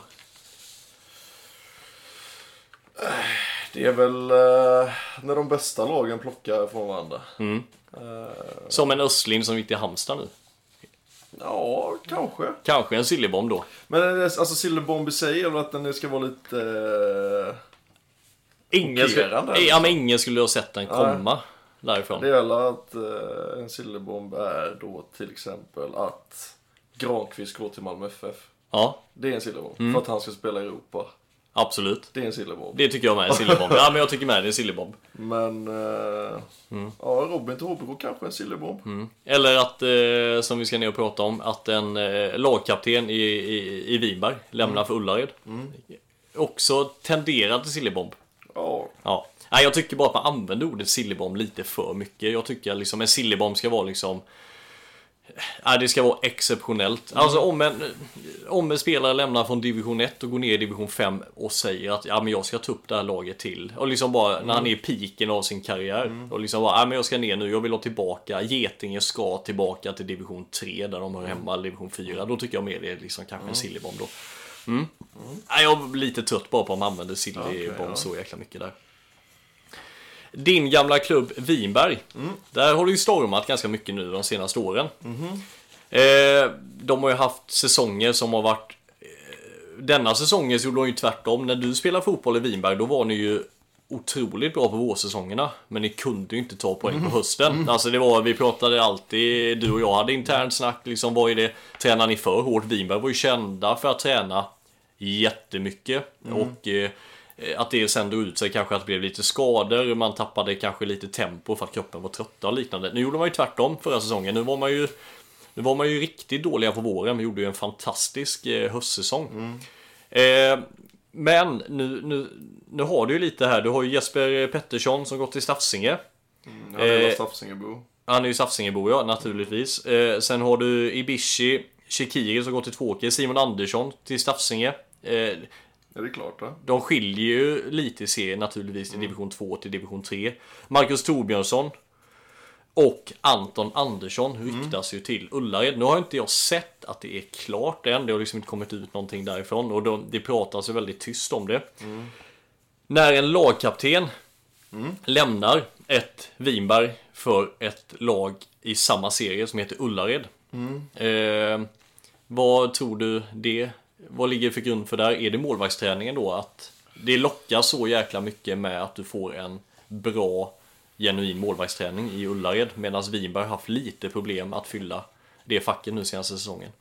Det är väl eh, när de bästa lagen plockar från varandra. Som en Östling som gick till Halmstad nu. Ja, kanske. Kanske en sillybomb då. Men eh, alltså sillybomb i sig är väl att den ska vara lite... Eh, Ingen, skulle, ja, men ingen skulle ha sett den komma därifrån. det gäller att eh, en sillybomb är då till exempel att Granqvist går till Malmö FF. Ja, Det är en sillybomb. För att han ska spela i Europa. absolut. Det är en sillybomb. Det tycker jag med är en sillybomb. Ja, men jag tycker med det är en sillybomb. Men... Eh, Ja, Robin till HBK kanske en sillybomb. Eller att, eh, som vi ska ner och prata om, att en eh, lagkapten i, i, i Vinberg lämnar för Ullared. Också tenderar till sillybomb. Ja, Ja. Nej, jag tycker bara att man använder ordet sillybomb lite för mycket. Jag tycker liksom en sillybomb ska vara liksom Nej, det ska vara exceptionellt. Alltså om en, om en spelare lämnar från division 1 och går ner i division 5 och säger att ja, men jag ska ta upp det här laget till. Och liksom bara när han är i piken av sin karriär. Och liksom bara, ja, men jag ska ner nu, jag vill ha tillbaka. Getinge ska tillbaka till division 3 där de hör hemma, division 4. Då tycker jag mer det är liksom kanske en sillybomb då. Mm. Nej, jag är lite trött bara på att man använder sillybomb Okej, ja. så jäkla mycket där. Din gamla klubb Vinberg. Där har du ju stormat ganska mycket nu de senaste åren. Eh, de har ju haft säsonger som har varit... Eh, denna säsongen så gjorde de ju tvärtom. När du spelade fotboll i Vinberg då var ni ju otroligt bra på vårsäsongerna. Men ni kunde ju inte ta poäng på hösten. Alltså det var, vi pratade alltid, du och jag hade internt snack liksom, vad är det, tränar ni för hårt? Vinberg var ju kända för att träna jättemycket. Och eh, att det sen drog ut sig kanske att det blev lite skador, man tappade kanske lite tempo för att kroppen var trötta och liknande. Nu gjorde man ju tvärtom förra säsongen. Nu var man ju, nu var man ju riktigt dåliga på våren, men gjorde ju en fantastisk eh, höstsäsong. Eh, men nu, nu, nu har du ju lite här, du har ju Jesper Pettersson som gått till Stafsinge. han är Eh, Stafsingebo. Han är ju Safsingebo ja, naturligtvis. Eh, sen har du Ibishi, Shekiri som går till Tvååker, Simon Andersson till Stafsinge. Eh, Är det klart va? de skiljer ju lite i serien naturligtvis i division 2 till division 3. Marcus Torbjörnsson och Anton Andersson ryktas ju till Ullared. Nu har inte jag sett att det är klart än. Det har liksom inte kommit ut någonting därifrån och de, det pratas ju väldigt tyst om det. När en lagkapten lämnar ett Vinberg för ett lag i samma serie som heter Ullared. Eh, vad tror du det Vad ligger för grund för där? Är det målvaktsträningen då? Att det lockar så jäkla mycket med att du får en bra genuin målvaktsträning i Ullared medan Vinberg har haft lite problem att fylla det facket nu senaste säsongen.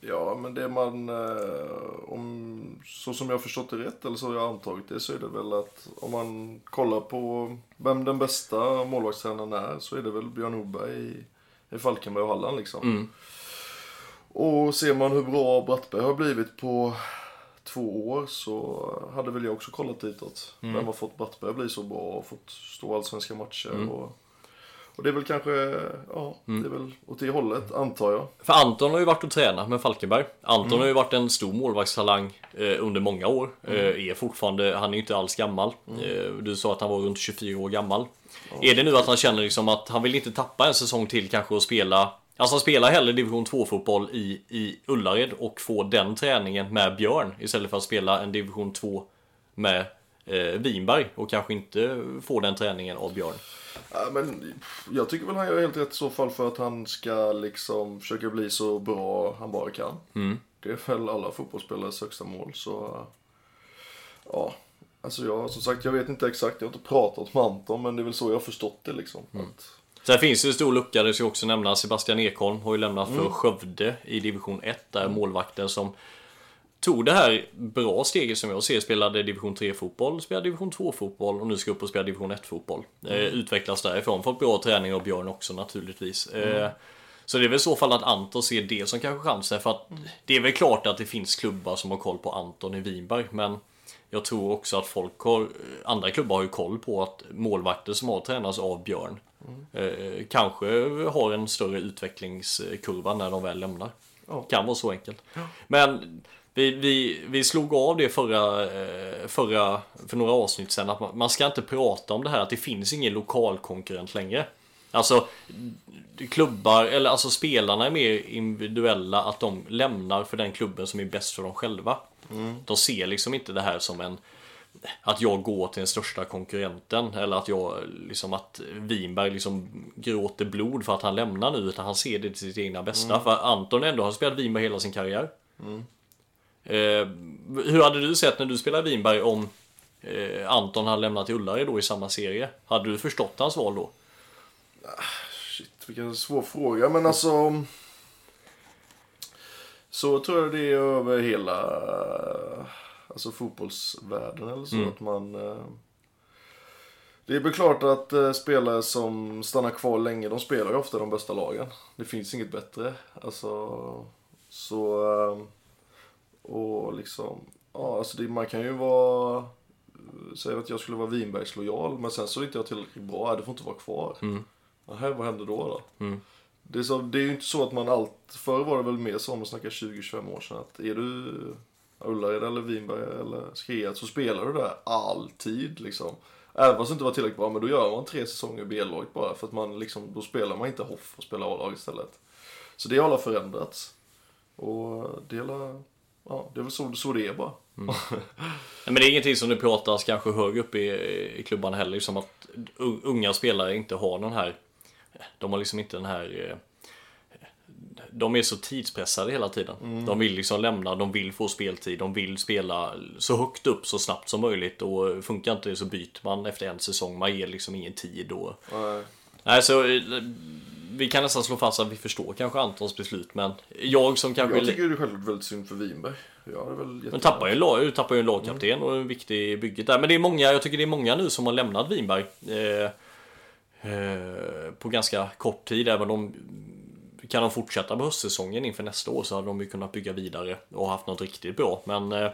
Ja, men det man, eh, om, så som jag förstått det rätt, eller så har jag antagit det, så är det väl att om man kollar på vem den bästa målvaktstränaren är, så är det väl Björn Norberg i, i Falkenberg och Halland liksom. Och ser man hur bra Brattberg har blivit på två år så hade väl jag också kollat ditåt. Vem har fått Brattberg att bli så bra och fått stå allsvenska matcher och, och det är väl kanske, ja, det är väl åt det hållet, antar jag. För Anton har ju varit och tränat med Falkenberg. Anton har ju varit en stor målvaktstalang eh, under många år. Eh, är fortfarande, han är ju inte alls gammal. Eh, du sa att han var runt 24 år gammal. Är det nu att han känner liksom att han vill inte tappa en säsong till kanske och spela Alltså han spelar hellre division 2 fotboll i, i Ullared och få den träningen med Björn istället för att spela en division 2 med eh, Vinberg och kanske inte få den träningen av Björn. Ja, men jag tycker väl han gör helt rätt i så fall för att han ska liksom försöka bli så bra han bara kan. Det är väl alla fotbollsspelares högsta mål så ja. Alltså jag, som sagt, jag vet inte exakt, jag har inte pratat med Anton, men det är väl så jag har förstått det liksom. Att, Sen finns det en stor lucka, det ska jag också nämna. Sebastian Ekholm har ju lämnat Mm. för Skövde i division 1. Där målvakten som tog det här bra steget som jag ser. Spelade division 3 fotboll, spelade division 2 fotboll och nu ska upp och spela division 1 fotboll. Eh, Mm. utvecklas därifrån. Fått bra träning av Björn också naturligtvis. Mm. Eh, så det är väl i så fall att Anton ser det som kanske chansen. För att det är väl klart att det finns klubbar som har koll på Anton i Vinberg. Men jag tror också att folk har, andra klubbar har ju koll på att målvakter som har tränats av Björn eh, kanske har en större utvecklingskurva när de väl lämnar. Kan vara så enkelt. Men vi, vi, vi slog av det förra, eh, förra, för några avsnitt sedan att man, man ska inte prata om det här att det finns ingen lokal konkurrent längre. Alltså klubbar, eller alltså spelarna är mer individuella att de lämnar för den klubben som är bäst för dem själva. De ser liksom inte det här som en att jag går till den största konkurrenten eller att jag liksom att Winberg liksom gråter blod för att han lämnar nu utan han ser det till sitt egna bästa. För Anton ändå har spelat Winberg hela sin karriär. Eh, hur hade du sett när du spelade Winberg om eh, Anton hade lämnat till Ullared då i samma serie? Hade du förstått hans val då? shit, vilken svår fråga, men alltså. Så tror jag det är över hela alltså fotbollsvärlden eller så. Att man, eh, det är väl klart att eh, spelare som stannar kvar länge, de spelar ju ofta de bästa lagen. Det finns inget bättre. Alltså, så, eh, och liksom, ja alltså det, man kan ju vara, säga att jag skulle vara Winbergs lojal, men sen så är inte jag tillräckligt bra, det får inte vara kvar. Nähä, vad händer då då? Det, är så, det är ju inte så att man allt, förr var det väl mer så om man snackar 20-25 år sedan att är du Ullared eller Vinberg eller Skriat så spelar du där alltid liksom. Även fast det inte var tillräckligt bra, men då gör man tre säsonger i B-laget bara för att man liksom, då spelar man inte Hoff och spelar A-lag istället. Så det har alla förändrats. Och det är, ja, det är väl så, så det är bara. Mm. Nej, men det är ingenting som det pratas kanske högre upp i, i klubbarna heller. Som att unga spelare inte har den här... De har liksom inte den här... Eh, eh, De är så tidspressade hela tiden. De vill liksom lämna, de vill få speltid, de vill spela så högt upp så snabbt som möjligt. Och funkar inte det så byter man efter en säsong. Man ger liksom ingen tid. Och... Nej. Nej, så eh, vi kan nästan slå fast att vi förstår kanske Antons beslut. Men jag som kanske... Jag tycker det är självklart väldigt synd för Winberg. Jag är väl Men tappar ju en, lag, tappar ju en lagkapten och en viktig bygget där. Men det är många, jag tycker det är många nu som har lämnat Vinberg. Eh, eh, på ganska kort tid. Även om kan de fortsätta på höstsäsongen inför nästa år så hade de ju kunnat bygga vidare och haft något riktigt bra. Men eh,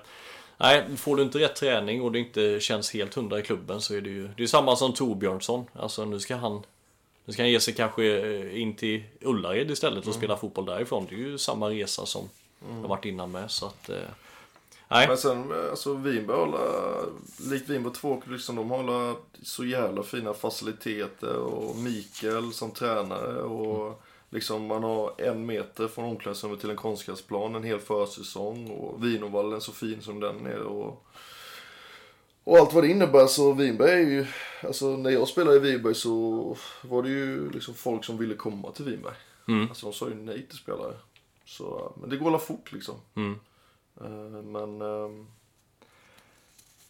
nej, får du inte rätt träning och det inte känns helt hundra i klubben så är det ju det är samma som Torbjörnsson. Alltså nu ska han nu ska han ge sig kanske eh, in till Ullared istället och spela fotboll därifrån. Det är ju samma resa som jag varit innan med. Så att, eh, nej. Men sen, alltså Vinberg håller, likt Vinberg 2, liksom, de håller så jävla fina faciliteter och Mikael som tränare och liksom man har en meter från omklädningsrummet till en konstgräsplan en hel försäsong och Vinovallen så fin som den är och och allt vad det innebär så Vinberg är ju, alltså när jag spelade i Vinberg så var det ju liksom folk som ville komma till Vinberg. Alltså de sa ju nej till spelare. Så, men det går alla fort liksom. Eh, Men ehm,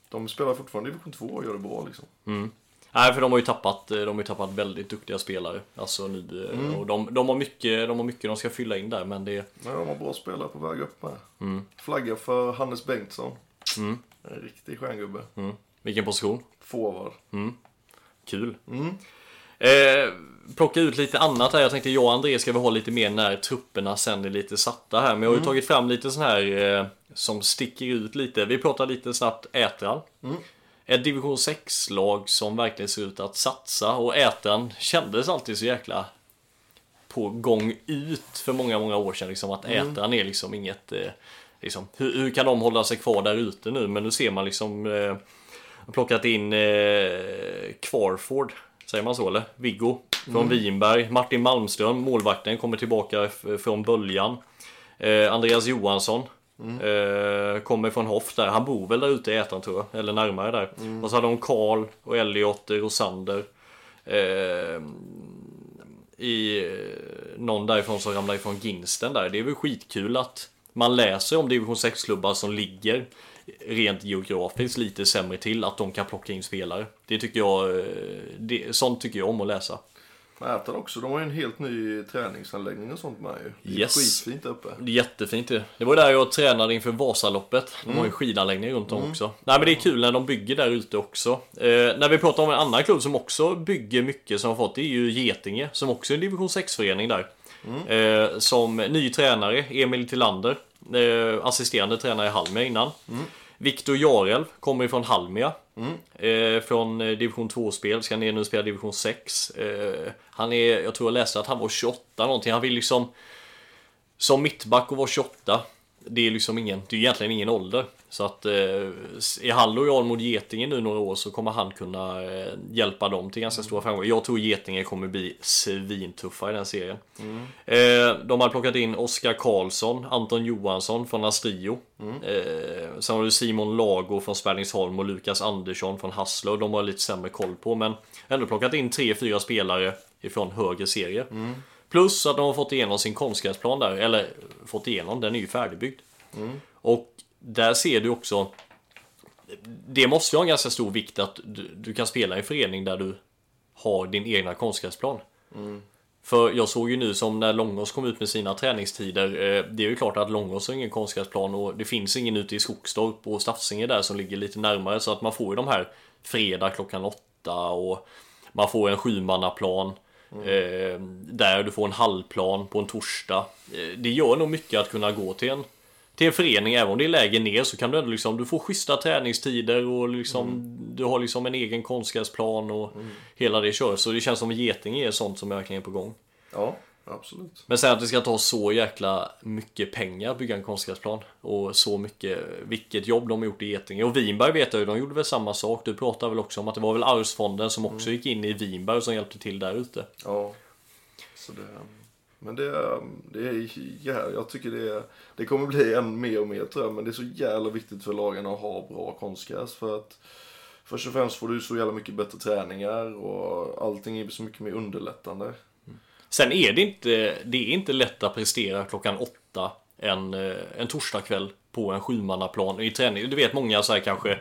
de spelar fortfarande i division 2 och gör det bra liksom. Nej, för de har ju tappat, eh, de har ju tappat väldigt duktiga spelare. Alltså nu, eh, och de, de, har mycket, de har mycket de ska fylla in där, men det... Men de har bra spelare på väg upp med. Flagga för Hannes Bengtsson. En riktig stjärngubbe. Mm. Vilken position? Forward. Kul. Eh, plocka ut lite annat här. Jag tänkte jag och André ska vi ha lite mer när trupperna sen är lite satta här. Men jag har ju tagit fram lite sån här eh, som sticker ut lite. Vi pratar lite snabbt Ätran. Ett division 6-lag som verkligen ser ut att satsa. Och Ätran kändes alltid så jäkla på gång ut för många, många år sedan. Liksom, att Ätran är liksom inget... Eh, liksom, hur, hur kan de hålla sig kvar där ute nu? Men nu ser man liksom... Eh, plockat in eh, Kvarford, säger man så eller? Viggo från Vinberg. Martin Malmström, målvakten, kommer tillbaka från böljan. Eh, Andreas Johansson. Eh, kommer från Hoff där. Han bor väl där ute i Ätan tror jag. Eller närmare där. Och så hade de Karl och Elliot Rosander. Eh, i eh, någon därifrån som ramlar ifrån Ginsten där. Det är väl skitkul att man läser om division 6-klubbar som ligger rent geografiskt lite sämre till att de kan plocka in spelare. Det tycker jag, eh, det, sånt tycker jag om att läsa. Ätan också, de har ju en helt ny träningsanläggning och sånt med ju. Det är Yes. skitfint uppe. Det är jättefint det. Det var där jag tränade inför Vasaloppet. De har ju skidanläggning runt om också. Nej men det är kul när de bygger där ute också. Eh, när vi pratar om en annan klubb som också bygger mycket som har fått, det är ju Getinge. Som också är en division 6-förening där. Eh, som ny tränare, Emil Tillander. Eh, assisterande tränare i Halmia innan. Viktor Jarelv kommer ifrån Halmia. Eh, från eh, division 2-spel, ska ner nu och spela division 6. Eh, han är, jag tror jag läste att han var 28 någonting. Han vill liksom som mittback och vara 28 det är liksom ingen, det är egentligen ingen ålder. Så att eh, är han lojal mot Getinge nu några år så kommer han kunna eh, hjälpa dem till ganska stora framgångar. Jag tror Getinge kommer bli svintuffa i den serien. Eh, De har plockat in Oskar Karlsson, Anton Johansson från Astrio. Eh, Sen har du Simon Lago från Spärlingsholm och Lukas Andersson från Hassler De har lite sämre koll på men ändå plockat in 3-4 spelare ifrån högre serier Plus att de har fått igenom sin konstgräsplan där, eller fått igenom, den är ju färdigbyggd. Och där ser du också, det måste ju ha en ganska stor vikt att du, du kan spela i en förening där du har din egna konstgräsplan. För jag såg ju nu som när Långås kom ut med sina träningstider, eh, det är ju klart att Långås har ingen konstgräsplan och det finns ingen ute i Skogstorp och Stafsinge där som ligger lite närmare så att man får ju de här fredag klockan åtta och man får en sjumannaplan. Eh, där du får en halvplan på en torsdag. Eh, det gör nog mycket att kunna gå till en, till en förening, även om det är läge ner så kan du ändå liksom, du får schyssta träningstider och liksom, du har liksom en egen konstgräsplan och hela det kör. Så det känns som Getinge är sånt som verkligen är på gång. Ja, absolut. Men sen att det ska ta så jäkla mycket pengar att bygga en konstgräsplan och så mycket, vilket jobb de har gjort i Getinge. Och Vinberg vet jag ju, de gjorde väl samma sak. Du pratade väl också om att det var väl Arvsfonden som också gick in i Vinberg som hjälpte till där ute. Ja. Så det, men det, det är ja, jag tycker det, det kommer bli än mer och mer tror jag. Men det är så jävla viktigt för lagen att ha bra konstgräs. För att först och främst får du så jävla mycket bättre träningar och allting är så mycket mer underlättande. Sen är det inte, det är inte lätt att prestera klockan åtta en, eh, en torsdagkväll på en sjumannaplan i träning. Du vet många så här kanske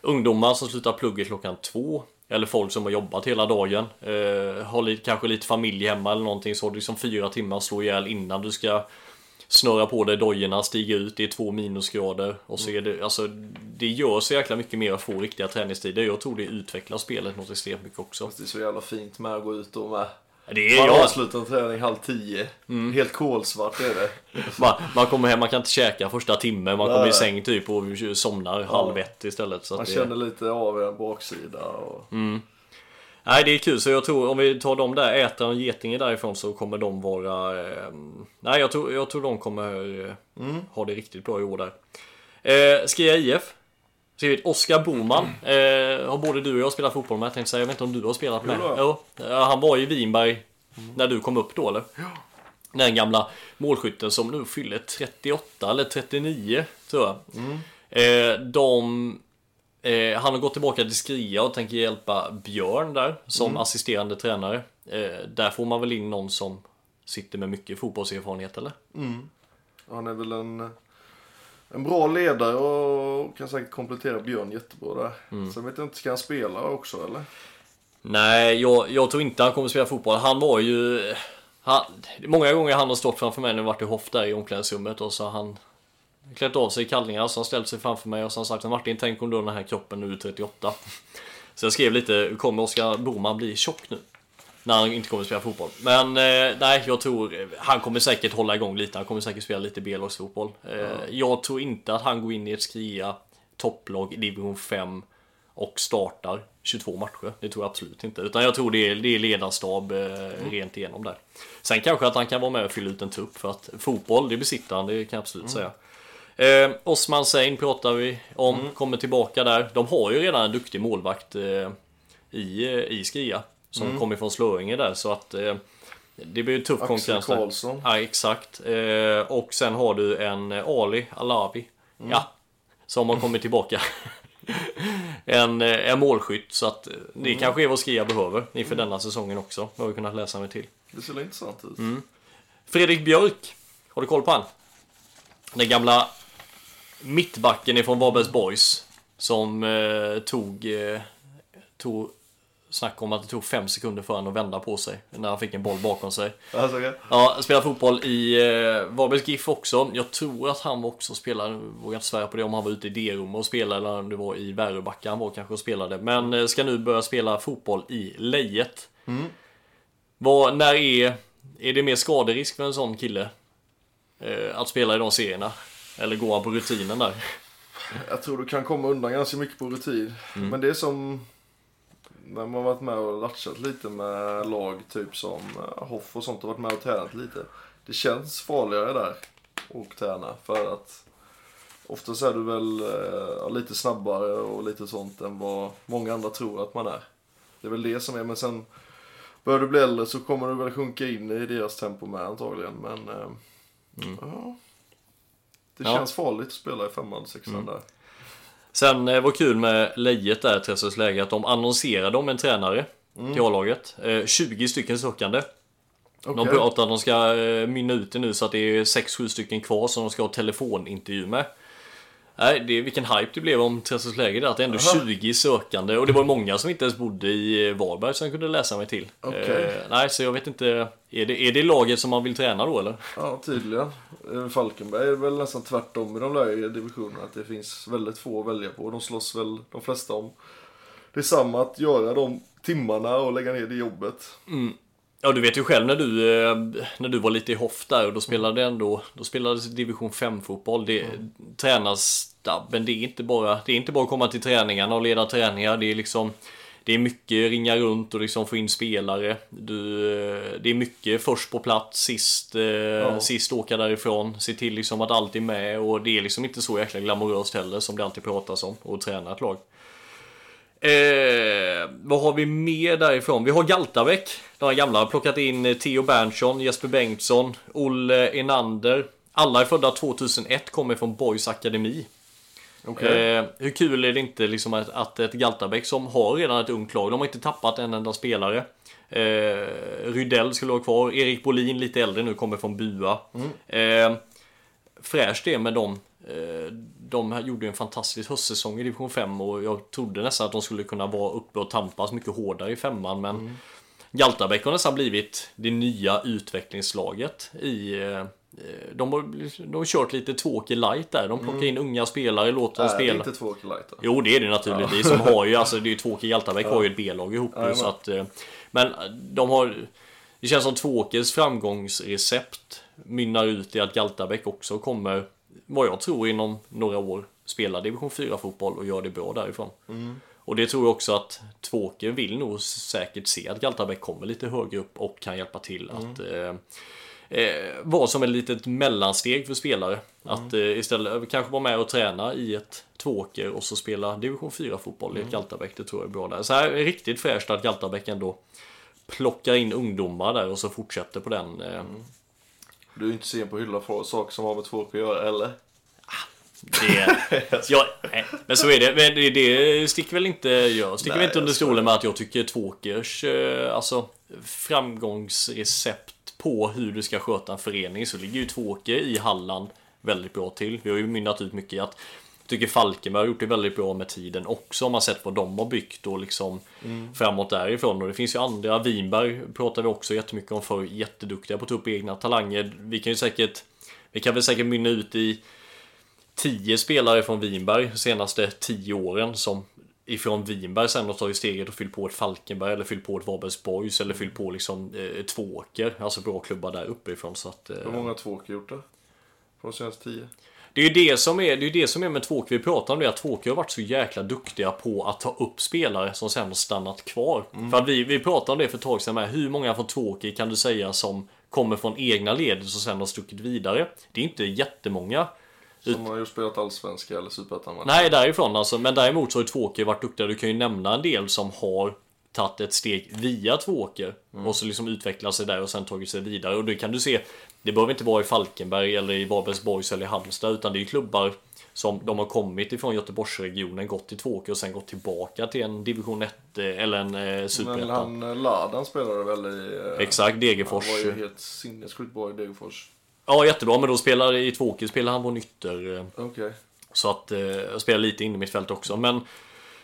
ungdomar som slutar plugga klockan två. Eller folk som har jobbat hela dagen. Eh, har lite, kanske lite familj hemma eller någonting. Så har du liksom fyra timmar att slå ihjäl innan du ska snurra på dig dojorna, stiga ut, det är två minusgrader. Och så är det, alltså, det gör så jäkla mycket mer att få riktiga träningstider. Jag tror det utvecklar spelet något extremt mycket också. Det är så jävla fint med att gå ut och med. Det är, Man jag, avslutar träning halv tio. Helt kolsvart är det. Man, man kommer hem, man kan inte käka första timmen, man kommer i Nej. säng typ och somnar halv ett istället. Så Man det, känner lite av en baksida. Och... Nej det är kul, så jag tror om vi tar de där Ätran och Getinge därifrån så kommer de vara... Eh, nej jag tror, jag tror de kommer eh, ha det riktigt bra i år där. Eh, Skia IF. Skrivit Oskar Boman. Eh, har både du och jag spelat fotboll med. Jag tänkte säga, jag vet inte om du har spelat med? Jo. Ja, han var i Vinberg när du kom upp då eller? Den gamla målskytten som nu fyller 38 eller 39 tror jag. Eh, de, eh, han har gått tillbaka till Skria och tänker hjälpa Björn där som assisterande tränare. Eh, där får man väl in någon som sitter med mycket fotbollserfarenhet eller? Han är väl en, en bra ledare och kan säkert komplettera Björn jättebra där. Sen vet jag inte, ska han spela också eller? Nej, jag, jag tror inte han kommer spela fotboll. Han var ju... Han, många gånger han har stått framför mig när jag varit i Hoff där i omklädningsrummet och så har han klätt av sig kallningar så har han ställt sig framför mig och så har han sagt Martin tänk om du har den här kroppen nu 38. Så jag skrev lite, kommer Oskar Boman bli tjock nu? När han inte kommer spela fotboll. Men eh, nej, jag tror han kommer säkert hålla igång lite. Han kommer säkert spela lite B-lagsfotboll. Eh, Jag tror inte att han går in i ett Skria topplag i division 5 och startar 22 matcher. Det tror jag absolut inte. Utan jag tror det är, det är ledarstab eh, rent igenom där. Sen kanske att han kan vara med och fylla ut en trupp för att fotboll, det besitter han, det kan jag absolut säga. Eh, Osman Sein pratar vi om, kommer tillbaka där. De har ju redan en duktig målvakt eh, i, eh, i Skria. Som kommer från Slöinge där så att eh, det blir ju tuff Axel konkurrens där. Karlsson. Ja exakt. Eh, och sen har du en eh, Ali Alavi. Ja. Som har kommit tillbaka. en, eh, en målskytt så att eh, det kanske är vad Skria behöver inför denna säsongen också. Har vi kunnat läsa mig till. Det ser intressant ut. Fredrik Björk. Har du koll på han? Den gamla mittbacken ifrån Varbergs Boys som eh, tog, eh, tog snack om att det tog fem sekunder för honom att vända på sig när han fick en boll bakom sig. Alltså, okej. Ja, spelar fotboll i eh, Varbergs GIF också. Jag tror att han också spelade, vågar inte svära på det om han var ute i D-rum och spelade eller om det var i Väröbacka han var kanske och spelade. Men eh, ska nu börja spela fotboll i Lejet. Vad, när är, är det mer skaderisk för en sån kille? Eh, att spela i de serierna? Eller går han på rutinen där? Jag tror du kan komma undan ganska mycket på rutin. Men det är som när man varit med och latchat lite med lag typ som eh, Hoff och sånt och varit med och tränat lite. Det känns farligare där och träna för att oftast är du väl eh, lite snabbare och lite sånt än vad många andra tror att man är. Det är väl det som är, men sen börjar du bli äldre så kommer du väl sjunka in i deras tempo med antagligen. Men eh, ja, det Ja. känns farligt att spela i femman, sexan där. Sen eh, var kul med Lejet där, Tressos läge, att de annonserade om en tränare till A-laget. Eh, 20 stycken sökande. De Okej. pratar att de ska eh, mynna ut det nu så att det är 6-7 stycken kvar som de ska ha telefonintervju med. Nej, det är vilken hype det blev om Tressos läge där, att det är ändå Aha. 20 sökande. Och det var många som inte ens bodde i eh, Varberg som jag kunde läsa mig till. Okej. Eh, nej, så jag vet inte. Är det, är det laget som man vill träna då eller? Ja, tydligen. Eh, Falkenberg är väl nästan tvärtom i de lägre divisionerna. Att det finns väldigt få att välja på. De slåss väl de flesta om det är samma att göra de timmarna och lägga ner det jobbet. Ja du vet ju själv när du, eh, när du var lite i Hoff där och då spelade ändå, då spelades division 5 fotboll. Det, Tränarstabben, det är inte bara, det är inte bara att komma till träningarna och leda träningar. Det är liksom, det är mycket ringa runt och liksom få in spelare. Du, eh, det är mycket först på plats, sist, eh, sist åka därifrån. Se till liksom att allt är med och det är liksom inte så jäkla glamoröst heller som det alltid pratas om och träna ett lag. Eh, vad har vi mer därifrån? Vi har Galtabäck. De gamla har plockat in eh, Theo Berntsson, Jesper Bengtsson, Olle Enander. Alla är födda 2001, kommer från Boys Akademi. Okej. Eh, hur kul är det inte liksom att, att ett Galtabäck som har redan ett ungt lag, de har inte tappat en enda spelare. Eh, Rydell skulle vara kvar, Erik Bolin lite äldre nu, kommer från Bua. Eh, fräscht det med dem. Eh, De gjorde en fantastisk höstsäsong i division 5 och jag trodde nästan att de skulle kunna vara uppe och tampas mycket hårdare i femman men Galtabäck har nästan blivit det nya utvecklingslaget i eh, de har, de har kört lite tvåke light där. De plockar in unga spelare, låter dem Nej, det är spela. inte två Light. Jo det är det naturligtvis. De har ju, alltså det är ju Tvååker Galtabäck har ju ett B-lag ihop nu, så att, eh, Men de har Det känns som Tvååkers framgångsrecept mynnar ut i att Galtabäck också kommer Vad jag tror inom några år spela division 4 fotboll och gör det bra därifrån. Och det tror jag också att Tvååker vill nog säkert se att Galtabäck kommer lite högre upp och kan hjälpa till att eh, eh, vara som ett litet mellansteg för spelare. Att eh, istället kanske vara med och träna i ett Tvååker och så spela division 4 fotboll i ett Galtabäck. Det tror jag är bra där. Så här är riktigt fräscht att Galtabäck ändå plockar in ungdomar där och så fortsätter på den. Eh, Du är inte sen på att hylla för saker som har med två att göra, eller? Det, ja, nej, men så är det. Men det, det sticker väl inte, jag sticker Nej, väl inte under stolen med att jag tycker Tvååkers eh, alltså, framgångsrecept på hur du ska sköta en förening så ligger ju Tvååker i Halland väldigt bra till. Vi har ju mynnat ut mycket i att tycker Falkenberg har gjort det väldigt bra med tiden också om man sett vad de har byggt och liksom framåt därifrån. Och det finns ju andra, Vinberg pratar vi också jättemycket om för jätteduktiga på att ta upp egna talanger. Vi kan ju säkert, vi kan väl säkert mynna ut i tio spelare från Vinberg de senaste tio åren som ifrån Vinberg sen har tagit steget och fyllt på ett Falkenberg eller fyllt på ett Varbergs eller fyllt på liksom eh, Tvååker. Alltså bra klubbar där uppifrån. Så att, eh, Hur många två har gjort det? På de senaste tio? Det är ju det som är, det är, det som är med Tvååker. Vi pratar om det att Tvååker har varit så jäkla duktiga på att ta upp spelare som sen har stannat kvar. För att vi, vi pratade om det för ett tag sedan med. Hur många från Tvååker kan du säga som kommer från egna led och sen har stuckit vidare? Det är inte jättemånga. Som har ju spelat allsvenska eller superettan Nej, därifrån alltså. Men däremot så har ju Tvååker varit duktiga. Du kan ju nämna en del som har tagit ett steg via Tvååker och så liksom utvecklat sig där och sen tagit sig vidare. Och det kan du se, det behöver inte vara i Falkenberg eller i Varbergs Boys eller i Halmstad utan det är klubbar som de har kommit ifrån Göteborgsregionen, gått till Tvååker och sen gått tillbaka till en division 1 eh, eller en eh, Men superettan. han eh, Ladan spelade väl i... eh, Exakt, Degerfors. Han var ju helt sinnessjukt bra i Degerfors. Ja, jättebra, men då spelar i Tvååker spelar han på nytter. eh, Okej. Så att eh, jag spelar lite in i mitt fält också. Men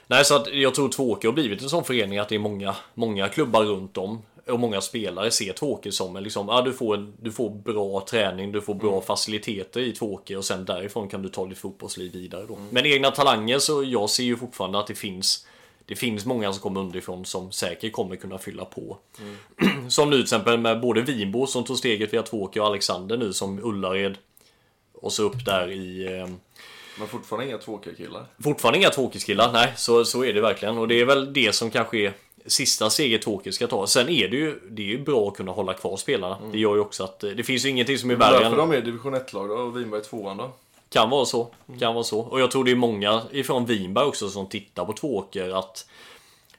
nej, så att jag tror Tvååker har blivit en sån förening att det är många, många klubbar runt om och många spelare ser Tvååker som en liksom, ja, du, får en, du får bra träning, du får bra Mm. faciliteter i Tvååker och sen därifrån kan du ta ditt fotbollsliv vidare då. Mm. Men egna talanger så jag ser ju fortfarande att det finns det finns många som kommer underifrån som säkert kommer kunna fylla på. Mm. som nu till exempel med både Vinbo som tog steget via Tvååker och Alexander nu som Ullared. Och så upp där i eh, Men fortfarande inga Tvååkerkillar. Fortfarande inga tvåkeskillar, nej så, så är det verkligen. Och det är väl det som kanske är sista steget Tvååker ska ta. Sen är det ju, det är ju bra att kunna hålla kvar spelarna. Det gör ju också att eh, det finns ju ingenting som är värre Därför än... de är division 1-lag då och Vinberg tvåan då. Kan vara så. Kan vara så. Och jag tror det är många ifrån Vinberg också som tittar på Tvååker att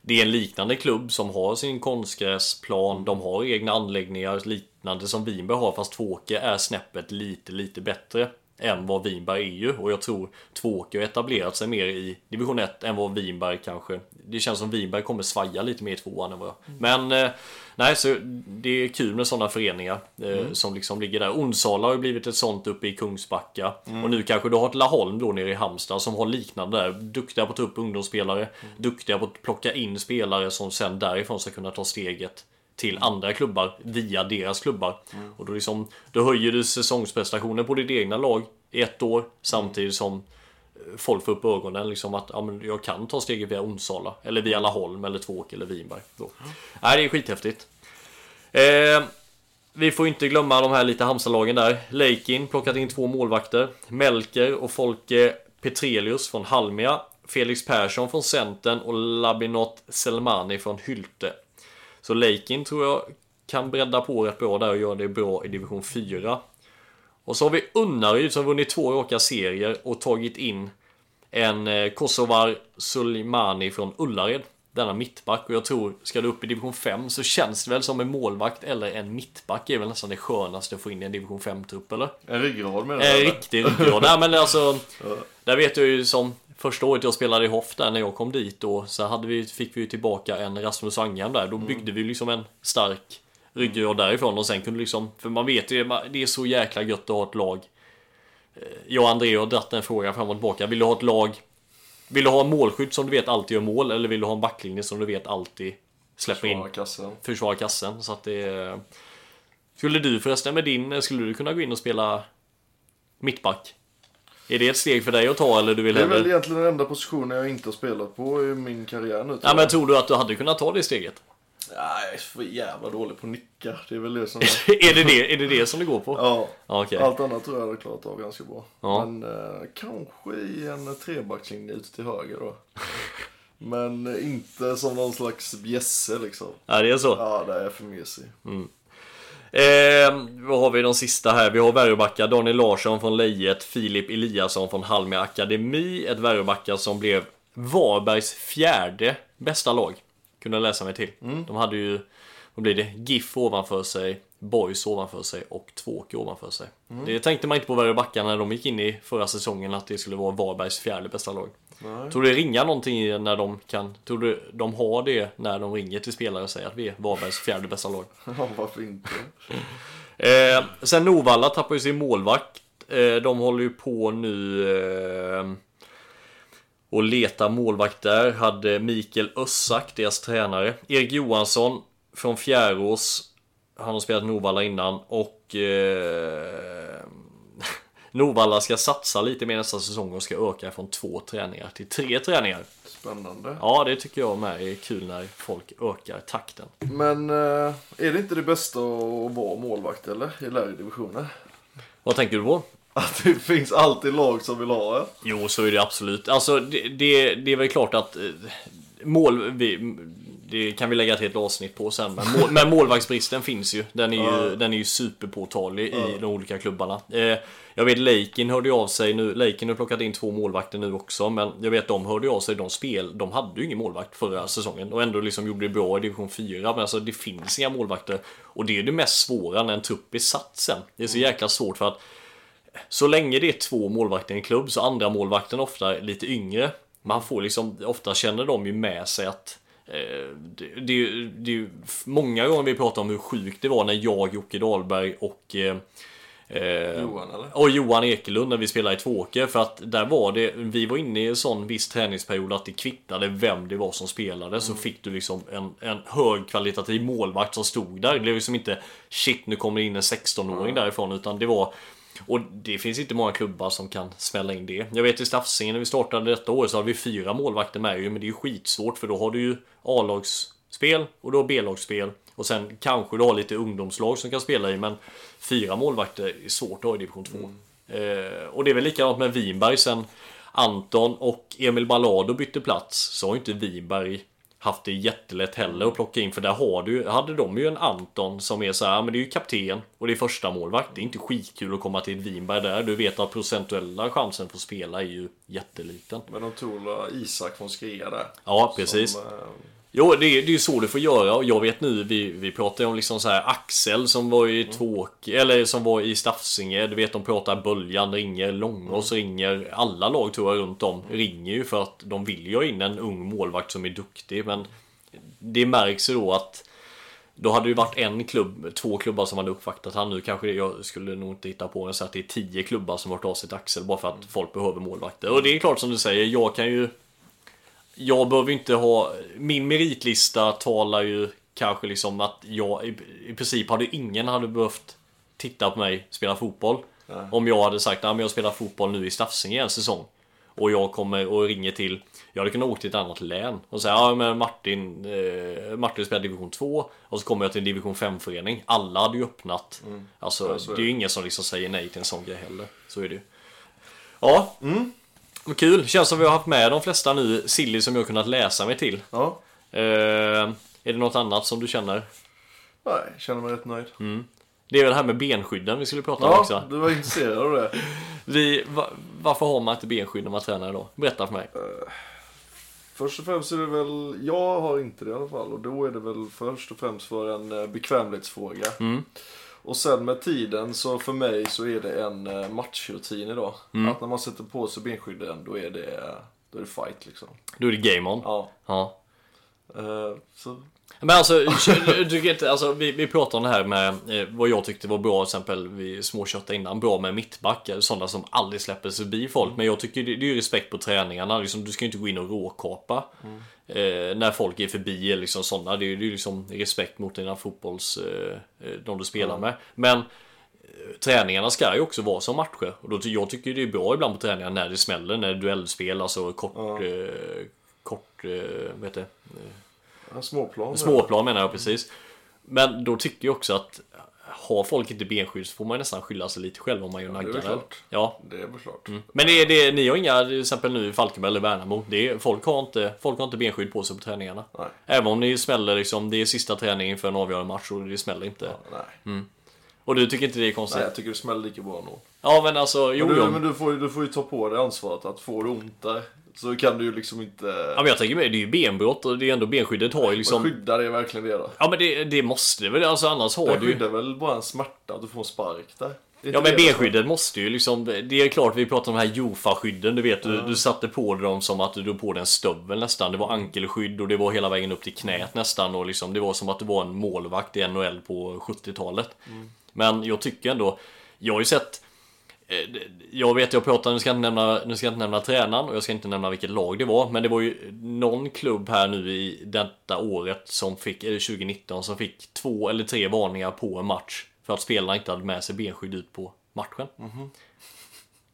det är en liknande klubb som har sin konstgräsplan, de har egna anläggningar liknande som Vinberg har fast Tvååker är snäppet lite, lite bättre än vad Vinberg är ju. Och jag tror Tvååker har etablerat sig mer i division 1 än vad Vinberg kanske Det känns som Vinberg kommer svaja lite mer i tvåan än vad jag Men eh, Nej så det är kul med sådana föreningar eh, som liksom ligger där. Onsala har ju blivit ett sånt uppe i Kungsbacka. Och nu kanske du har ett Laholm då nere i Halmstad som har liknande där. Duktiga på att ta upp ungdomsspelare. Duktiga på att plocka in spelare som sen därifrån ska kunna ta steget till andra klubbar via deras klubbar. Och då, liksom, då höjer du säsongsprestationen på ditt egna lag i ett år samtidigt som eh, folk får upp ögonen liksom att ja, men jag kan ta steget via Onsala eller via Laholm eller Tvååk eller Vinberg. Då. Nej, det är skithäftigt. Eh, vi får inte glömma de här lite Halmstadlagen där. Leikin plockat in två målvakter. Melker och Folke Petrelius från Halmia. Felix Persson från Centern och Labinot Selmani från Hylte. Så Leikin tror jag kan bredda på rätt bra där och göra det bra i division 4. Och så har vi Unnaryd som vunnit två raka serier och tagit in en eh, Kosovar Sulimani från Ullared. Denna mittback och jag tror, ska du upp i division 5 så känns det väl som en målvakt eller en mittback är väl nästan det skönaste att få in i en division 5-trupp eller? En ryggrad menar En du? eller? riktig ryggrad. Nej men alltså, där vet jag ju som första året jag spelade i Hoff där när jag kom dit och så hade vi, fick vi ju tillbaka en Rasmus Angan där. Då byggde vi liksom en stark ryggrad därifrån och sen kunde liksom, för man vet ju, det är så jäkla gött att ha ett lag. Eh, Jag och André har dratt en fråga fram och tillbaka. Vill du ha ett lag Vill du ha en målskytt som du vet alltid gör mål eller vill du ha en backlinje som du vet alltid släpper in Försvara kassen. försvara kassen. Så att det. Skulle du förresten med din, skulle du kunna gå in och spela mittback? Är det ett steg för dig att ta eller du vill Det är väl hellre... egentligen den enda positionen jag inte har spelat på i min karriär nu. Ja, men tror du att du hade kunnat ta det steget? Nej, jag är för jävla dålig på att nicka. Det är väl det som är, det det, är det det som det går på? Ja. Ja, okej. Allt annat tror jag hade klarat av ganska bra. Ja. Men eh, kanske i en trebackslinje ut till höger då. Men inte som någon slags bjässe liksom. Ja, det är så. Ja, det är för mesig. Eh, vad har vi de sista här? Vi har Väröbacka, Daniel Larsson från Lejet, Filip Eliasson från Halmia Akademi. Ett Väröbacka som blev Varbergs fjärde bästa lag. Kunde jag läsa mig till. De hade ju, vad blir det? GIF ovanför sig, Boys ovanför sig och Tvååker ovanför sig. Det tänkte man inte på Väröbacka när de gick in i förra säsongen att det skulle vara Varbergs fjärde bästa lag. Tror du det ringar någonting när de kan, tror du de har det när de ringer till spelare och säger att vi är Varbergs fjärde bästa lag? Ja, varför inte? Eh, sen Novalla tappar ju sin målvakt. Eh, de håller ju på nu eh, och letar målvakt där. Hade Mikael Össak, deras tränare. Erik Johansson från Fjärås. Han har spelat Novalla innan och eh, Novalla ska satsa lite mer nästa säsong och ska öka från två träningar till tre träningar. Spännande. Ja, det tycker jag med är kul när folk ökar takten. Men eh, är det inte det bästa att vara målvakt eller? I lägre divisioner? Vad tänker du på? Att det finns alltid lag som vill ha en. Jo, så är det absolut. Alltså, det, det, det är väl klart att eh, mål... Vi, det kan vi lägga ett helt avsnitt på sen. Men, mål, men målvaktsbristen finns ju. Den är ju, den är ju superpåtaglig i de olika klubbarna. Eh, jag vet Leikin hörde av sig nu. Leikin har plockat in två målvakter nu också. Men jag vet de hörde av sig. De spel, de hade ju ingen målvakt förra säsongen. Och ändå liksom gjorde det bra i division 4. Men alltså det finns inga målvakter. Och det är det mest svåra när en trupp är satt sen. Det är så jäkla svårt för att så länge det är två målvakter i en klubb så andra målvakten ofta är lite yngre. Man får liksom, ofta känner de ju med sig att det, det, är ju- det är ju många gånger vi pratar om hur sjukt det var när jag, Jocke Dahlberg och eh, Eh, Johan, eller? Och Johan Ekelund när vi spelade i Tvååker. För att där var det, vi var inne i en sån viss träningsperiod att det kvittade vem det var som spelade. Så fick du liksom en, en högkvalitativ målvakt som stod där. Det blev liksom inte shit nu kommer det in en 16-åring därifrån. Utan det var och det finns inte många klubbar som kan smälla in det. Jag vet i Staffsingen när vi startade detta år så hade vi fyra målvakter med ju, men det är ju skitsvårt för då har du ju A-lagsspel och då B-lagsspel. Och sen kanske du har lite ungdomslag som kan spela i, men fyra målvakter är svårt att ha i division 2. Eh, och det är väl likadant med Vinberg sen Anton och Emil Ballado bytte plats så har inte Vinberg haft det jättelätt heller att plocka in för där har du, hade de ju en Anton som är så här, men det är ju kapten och det är första målvakt. Det är inte skitkul att komma till ett Vinberg där. Du vet att procentuella chansen för att spela är ju jätteliten. Men de tog Isak från Skrea där. Ja, precis. Som, eh, Jo, det är, det är ju så du får göra. Och jag vet nu, vi, vi pratar ju om liksom så här Axel som var i Tvåk, eller som var i Staffsinge, du vet de pratar Böljan ringer, Långås ringer, alla lag tror jag runt om ringer ju för att de vill ju ha in en ung målvakt som är duktig. Men det märks ju då att då hade det ju varit en klubb, två klubbar som hade uppvaktat han. Nu kanske det, jag skulle nog inte hitta på en så att det är tio klubbar som varit av sitt Axel bara för att folk behöver målvakter. Och det är klart som du säger, jag kan ju jag behöver inte ha, min meritlista talar ju kanske liksom att jag i, i princip hade ingen hade behövt titta på mig spela fotboll. Om jag hade sagt att jag spelar fotboll nu i Staffsinge en säsong. Och jag kommer och ringer till, jag hade kunnat åka till ett annat län och säga ja men Martin, eh, Martin spelar division 2 och så kommer jag till en division 5 förening. Alla hade ju öppnat. Alltså Ja, är det är ju ingen som liksom säger nej till en sån grej heller. Så är det ju. Ja, men kul. Känns som vi har haft med de flesta nu silly som jag har kunnat läsa mig till. Ja, Eh, är det något annat som du känner? nej, känner mig rätt nöjd. Det är väl det här med benskydden vi skulle prata om också. Ja, du var intresserad av det. Vi, va, varför har man inte benskydd när man tränar då? Berätta för mig. Först och främst är det väl, jag har inte det i alla fall. Och då är det väl först och främst för en eh, bekvämlighetsfråga. Och sen med tiden så för mig så är det en eh, matchrutin idag. Att när man sätter på sig benskydden då är det, då är det fight liksom. Då är det game on. Ja. Ja. Eh, så, Men alltså, du inte, alltså vi, vi pratar om det här med eh, vad jag tyckte var bra, till exempel vi småköttade innan, bra med mittbackar, sådana som aldrig släpper sig förbi folk. Men jag tycker det, det är respekt på träningarna, liksom, du ska ju inte gå in och råkapa. Eh, när folk är förbi eller liksom sådana, det är ju liksom respekt mot dina fotbolls, eh, eh, de du spelar med. Men eh, träningarna ska ju också vara som matcher. Och då, jag tycker det är bra ibland på träningar när det smäller, när det är duellspel, alltså kort, eh, kort, eh, vad heter det? ja, småplan. Småplan menar jag precis. Men då tycker jag också att har folk inte benskydd så får man nästan skylla sig lite själv om man gör det är väl naggar. klart. Ja. Det är väl klart. Men det är det, ni har inga, till exempel nu i Falkenberg eller Värnamo, det är, folk, har inte, folk har inte benskydd på sig på träningarna. Nej. Även om ni smäller liksom, det är sista träningen för en avgörande match och det smäller inte. Nej. Och du tycker inte det är konstigt? Nej, jag tycker det smäller lika bra ändå. Ja men alltså, jo, Men, du, jo. men du, får, du får ju ta på dig ansvaret att får du ont där så kan du ju liksom inte... Ja men jag tänker med, det är ju benbrott och det är ändå benskyddet har ju Men liksom... skyddar det verkligen det då? Ja men det, det måste det väl, alltså annars har Det du ju... skyddar väl bara en smärta att du får en spark där? Det är Ja men det, benskyddet måste ju liksom, det är klart vi pratar om de här Jofa-skydden, du vet du, du satte på dem som att du drog på dig en stövel nästan. Det var ankelskydd och det var hela vägen upp till knät nästan och liksom det var som att du var en målvakt i NHL på 70-talet. Men jag tycker ändå, jag har ju sett Eh, jag vet, jag pratar, nu ska jag inte nämna, nu ska jag inte nämna tränaren och jag ska inte nämna vilket lag det var. Men det var ju någon klubb här nu i detta året som fick, eller 2019, som fick två eller tre varningar på en match. För att spelarna inte hade med sig benskydd ut på matchen.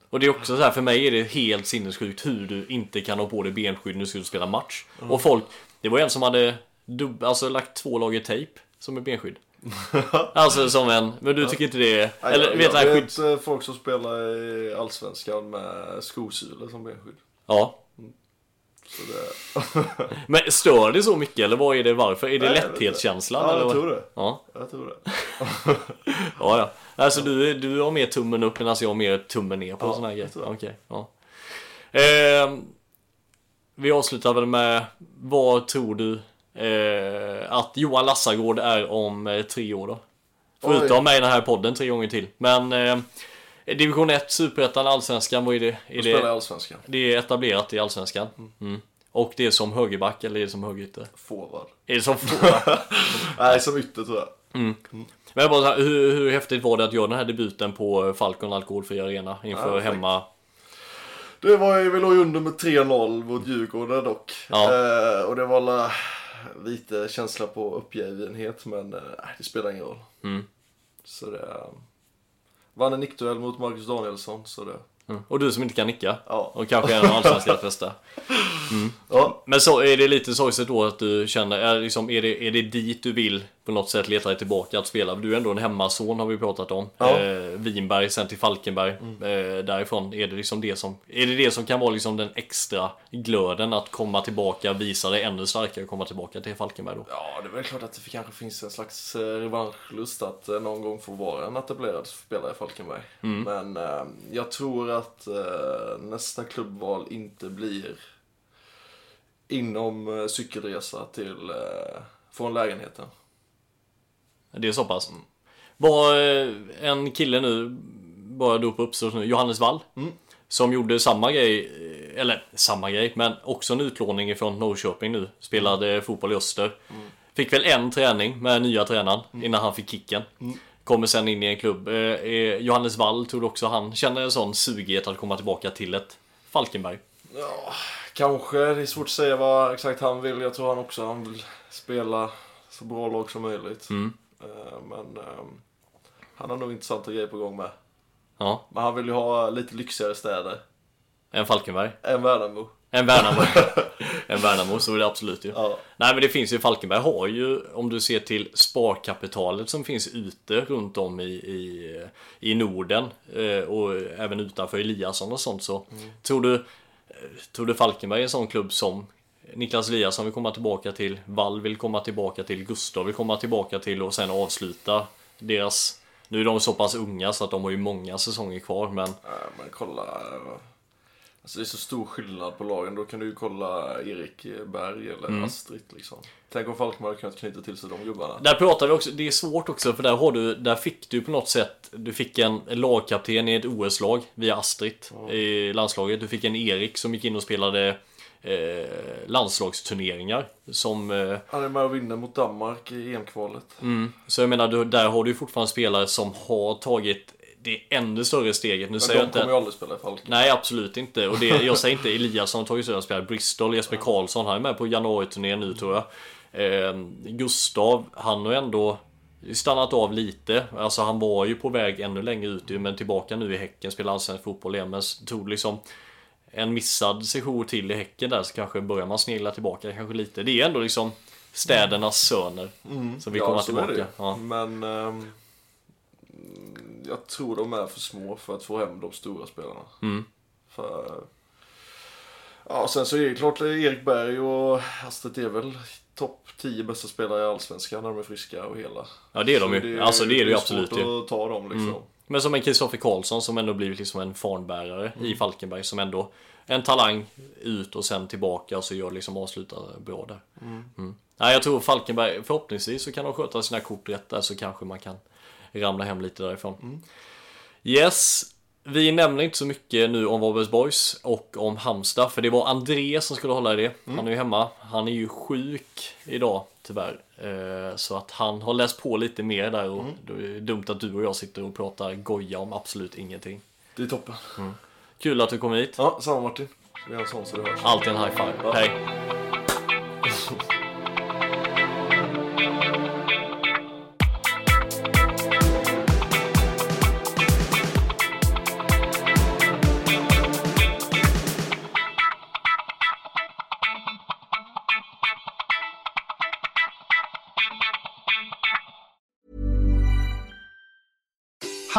Och det är också så här, för mig är det helt sinnessjukt hur du inte kan ha på dig benskydd när du ska spela match. Och folk, det var en som hade dub, alltså lagt två lager tejp som är benskydd. alltså som en, men du tycker inte det är, eller jag, vet jag vet skydds... eh, folk som spelar i Allsvenskan med skosulor som benskydd. Ja. Så det... Men stör det så mycket eller vad är det varför? Är det Nej, lätthetskänslan? Ja, eller jag tror det. Ja, Jag tror det. ja, ja. Alltså du, du har mer tummen upp medan jag har mer tummen ner på Ja, såna här grejer. Okej, ja. Ehm, vi avslutar väl med, vad tror du eh, att Johan Lassagård är om eh, tre år då? Förutom med i den här podden tre gånger till. Men eh, Division 1, Superettan, Allsvenskan, vad är det? Är spelar det, Allsvenskan. det är etablerat i Allsvenskan. Mm. Och det är som högerback eller är det som högerytter? Forward. Är det som forward? Nej, som ytter tror jag. Men jag bara, här, hur, hur häftigt var det att göra den här debuten på Falcon Alkoholfri Arena inför Ja, hemma? Det var ju, vi låg under med 3-0 mot Djurgården dock. Ja. Eh, och det var la, lite känsla på uppgivenhet men eh, det spelar ingen roll. Mm. Så det... eh, vann en nickduell mot Marcus Danielsson så det... Mm. Och du som inte kan nicka. Ja. Och kanske en av allsvenskans bästa. Ja, Men så är det lite sorgset då att du känner, är, liksom, är, det, är det dit du vill på något sätt leta dig tillbaka att spela? Du är ändå en hemmason har vi pratat om. Ja. Eh, Vinberg, sen till Falkenberg. Eh, därifrån, är det liksom det som, är det det som kan vara liksom den extra glöden att komma tillbaka, visa dig ännu starkare och komma tillbaka till Falkenberg då? ja, det är väl klart att det kanske finns en slags eh, revanschlust att eh, någon gång få vara en etablerad spelare i Falkenberg. Men eh, jag tror att eh, nästa klubbval inte blir inom cykelresa till från lägenheten. Det är så pass. Var eh, en kille nu, bara då på uppstås nu, Johannes Wall. Som gjorde samma grej, eh, eller samma grej, men också en utlåning ifrån Norrköping nu. Spelade fotboll i Öster. Fick väl en träning med nya tränaren innan han fick kicken. Kommer sen in i en klubb. Eh, Johannes Wall tror också han känner en sån sugighet att komma tillbaka till ett Falkenberg. Ja, kanske. Det är svårt att säga vad exakt han vill. Jag tror han också han vill spela så bra lag som möjligt. Eh, Men eh, han har nog intressanta grejer på gång med. Ja, Men han vill ju ha lite lyxigare städer en Falkenberg. än Värnamo. En Värnamo. en Värnamo, så är det absolut ju. Ja. Nej men det finns ju, Falkenberg har ju, om du ser till sparkapitalet som finns ute runt om i, i, i Norden eh, och även utanför Eliasson och sånt så tror du eh, Tror du Falkenberg är en sån klubb som Niklas Eliasson vill komma tillbaka till, Wall vill komma tillbaka till, Gustav vill komma tillbaka till och sen avsluta deras Nu är de så pass unga så att de har ju många säsonger kvar men Eh, Men kolla. Alltså det är så stor skillnad på lagen. Då kan du ju kolla Erik Berg eller Astrid liksom. Tänk om Falkenberg hade kunnat knyta till sig de gubbarna. Där pratar vi också, det är svårt också för där har du, där fick du på något sätt, du fick en lagkapten i ett OS-lag via Astrid i landslaget. Du fick en Erik som gick in och spelade eh, landslagsturneringar som eh, Han är med och vinner mot Danmark i EM-kvalet. Så jag menar, du, där har du fortfarande spelare som har tagit det ännu större steget. Nu Men säger de jag inte... kommer ju aldrig spela i Falkenberg. Nej, absolut inte. Och det, jag säger inte Eliasson har tagit sig och spelat Bristol. Jesper Karlsson, han är med på januariturnén nu tror jag. Eh, Gustav, han har ändå stannat av lite. Alltså han var ju på väg ännu längre ut men tillbaka nu i Häcken, spelar allsvensk fotboll igen. Men tog liksom en missad session till i Häcken där så kanske börjar man snegla tillbaka kanske lite. Det är ändå liksom städernas söner som vill komma är det ju. tillbaka. Ja. Men ehm, jag tror de är för små för att få hem de stora spelarna. Mm. För, ja, sen så är det klart Erik Berg och Astrid är väl topp 10 bästa spelare i Allsvenskan när de är friska och hela. Ja, det är de ju. Alltså, det är det ju svårt absolut ju. att ta dem liksom. Men som en Kristoffer Karlsson som ändå blivit liksom en fanbärare Mm. i Falkenberg som ändå en talang ut och sen tillbaka och så gör liksom avslutar bra där. Mm. Nej, jag tror Falkenberg förhoppningsvis så kan de sköta sina kort rätt där så kanske man kan ramla hem lite därifrån. Mm. Yes, vi nämner inte så mycket nu om Varbergs och om Halmstad för det var André som skulle hålla i det. Mm. Han är ju hemma. Han är ju sjuk idag tyvärr. Eh, Så att han har läst på lite mer där och Mm. då är det dumt att du och jag sitter och pratar goja om absolut ingenting. Det är toppen. Kul att du kom hit. Ja, samma Martin. Vi har en sån så det hörs. Alltid en high five. Hej!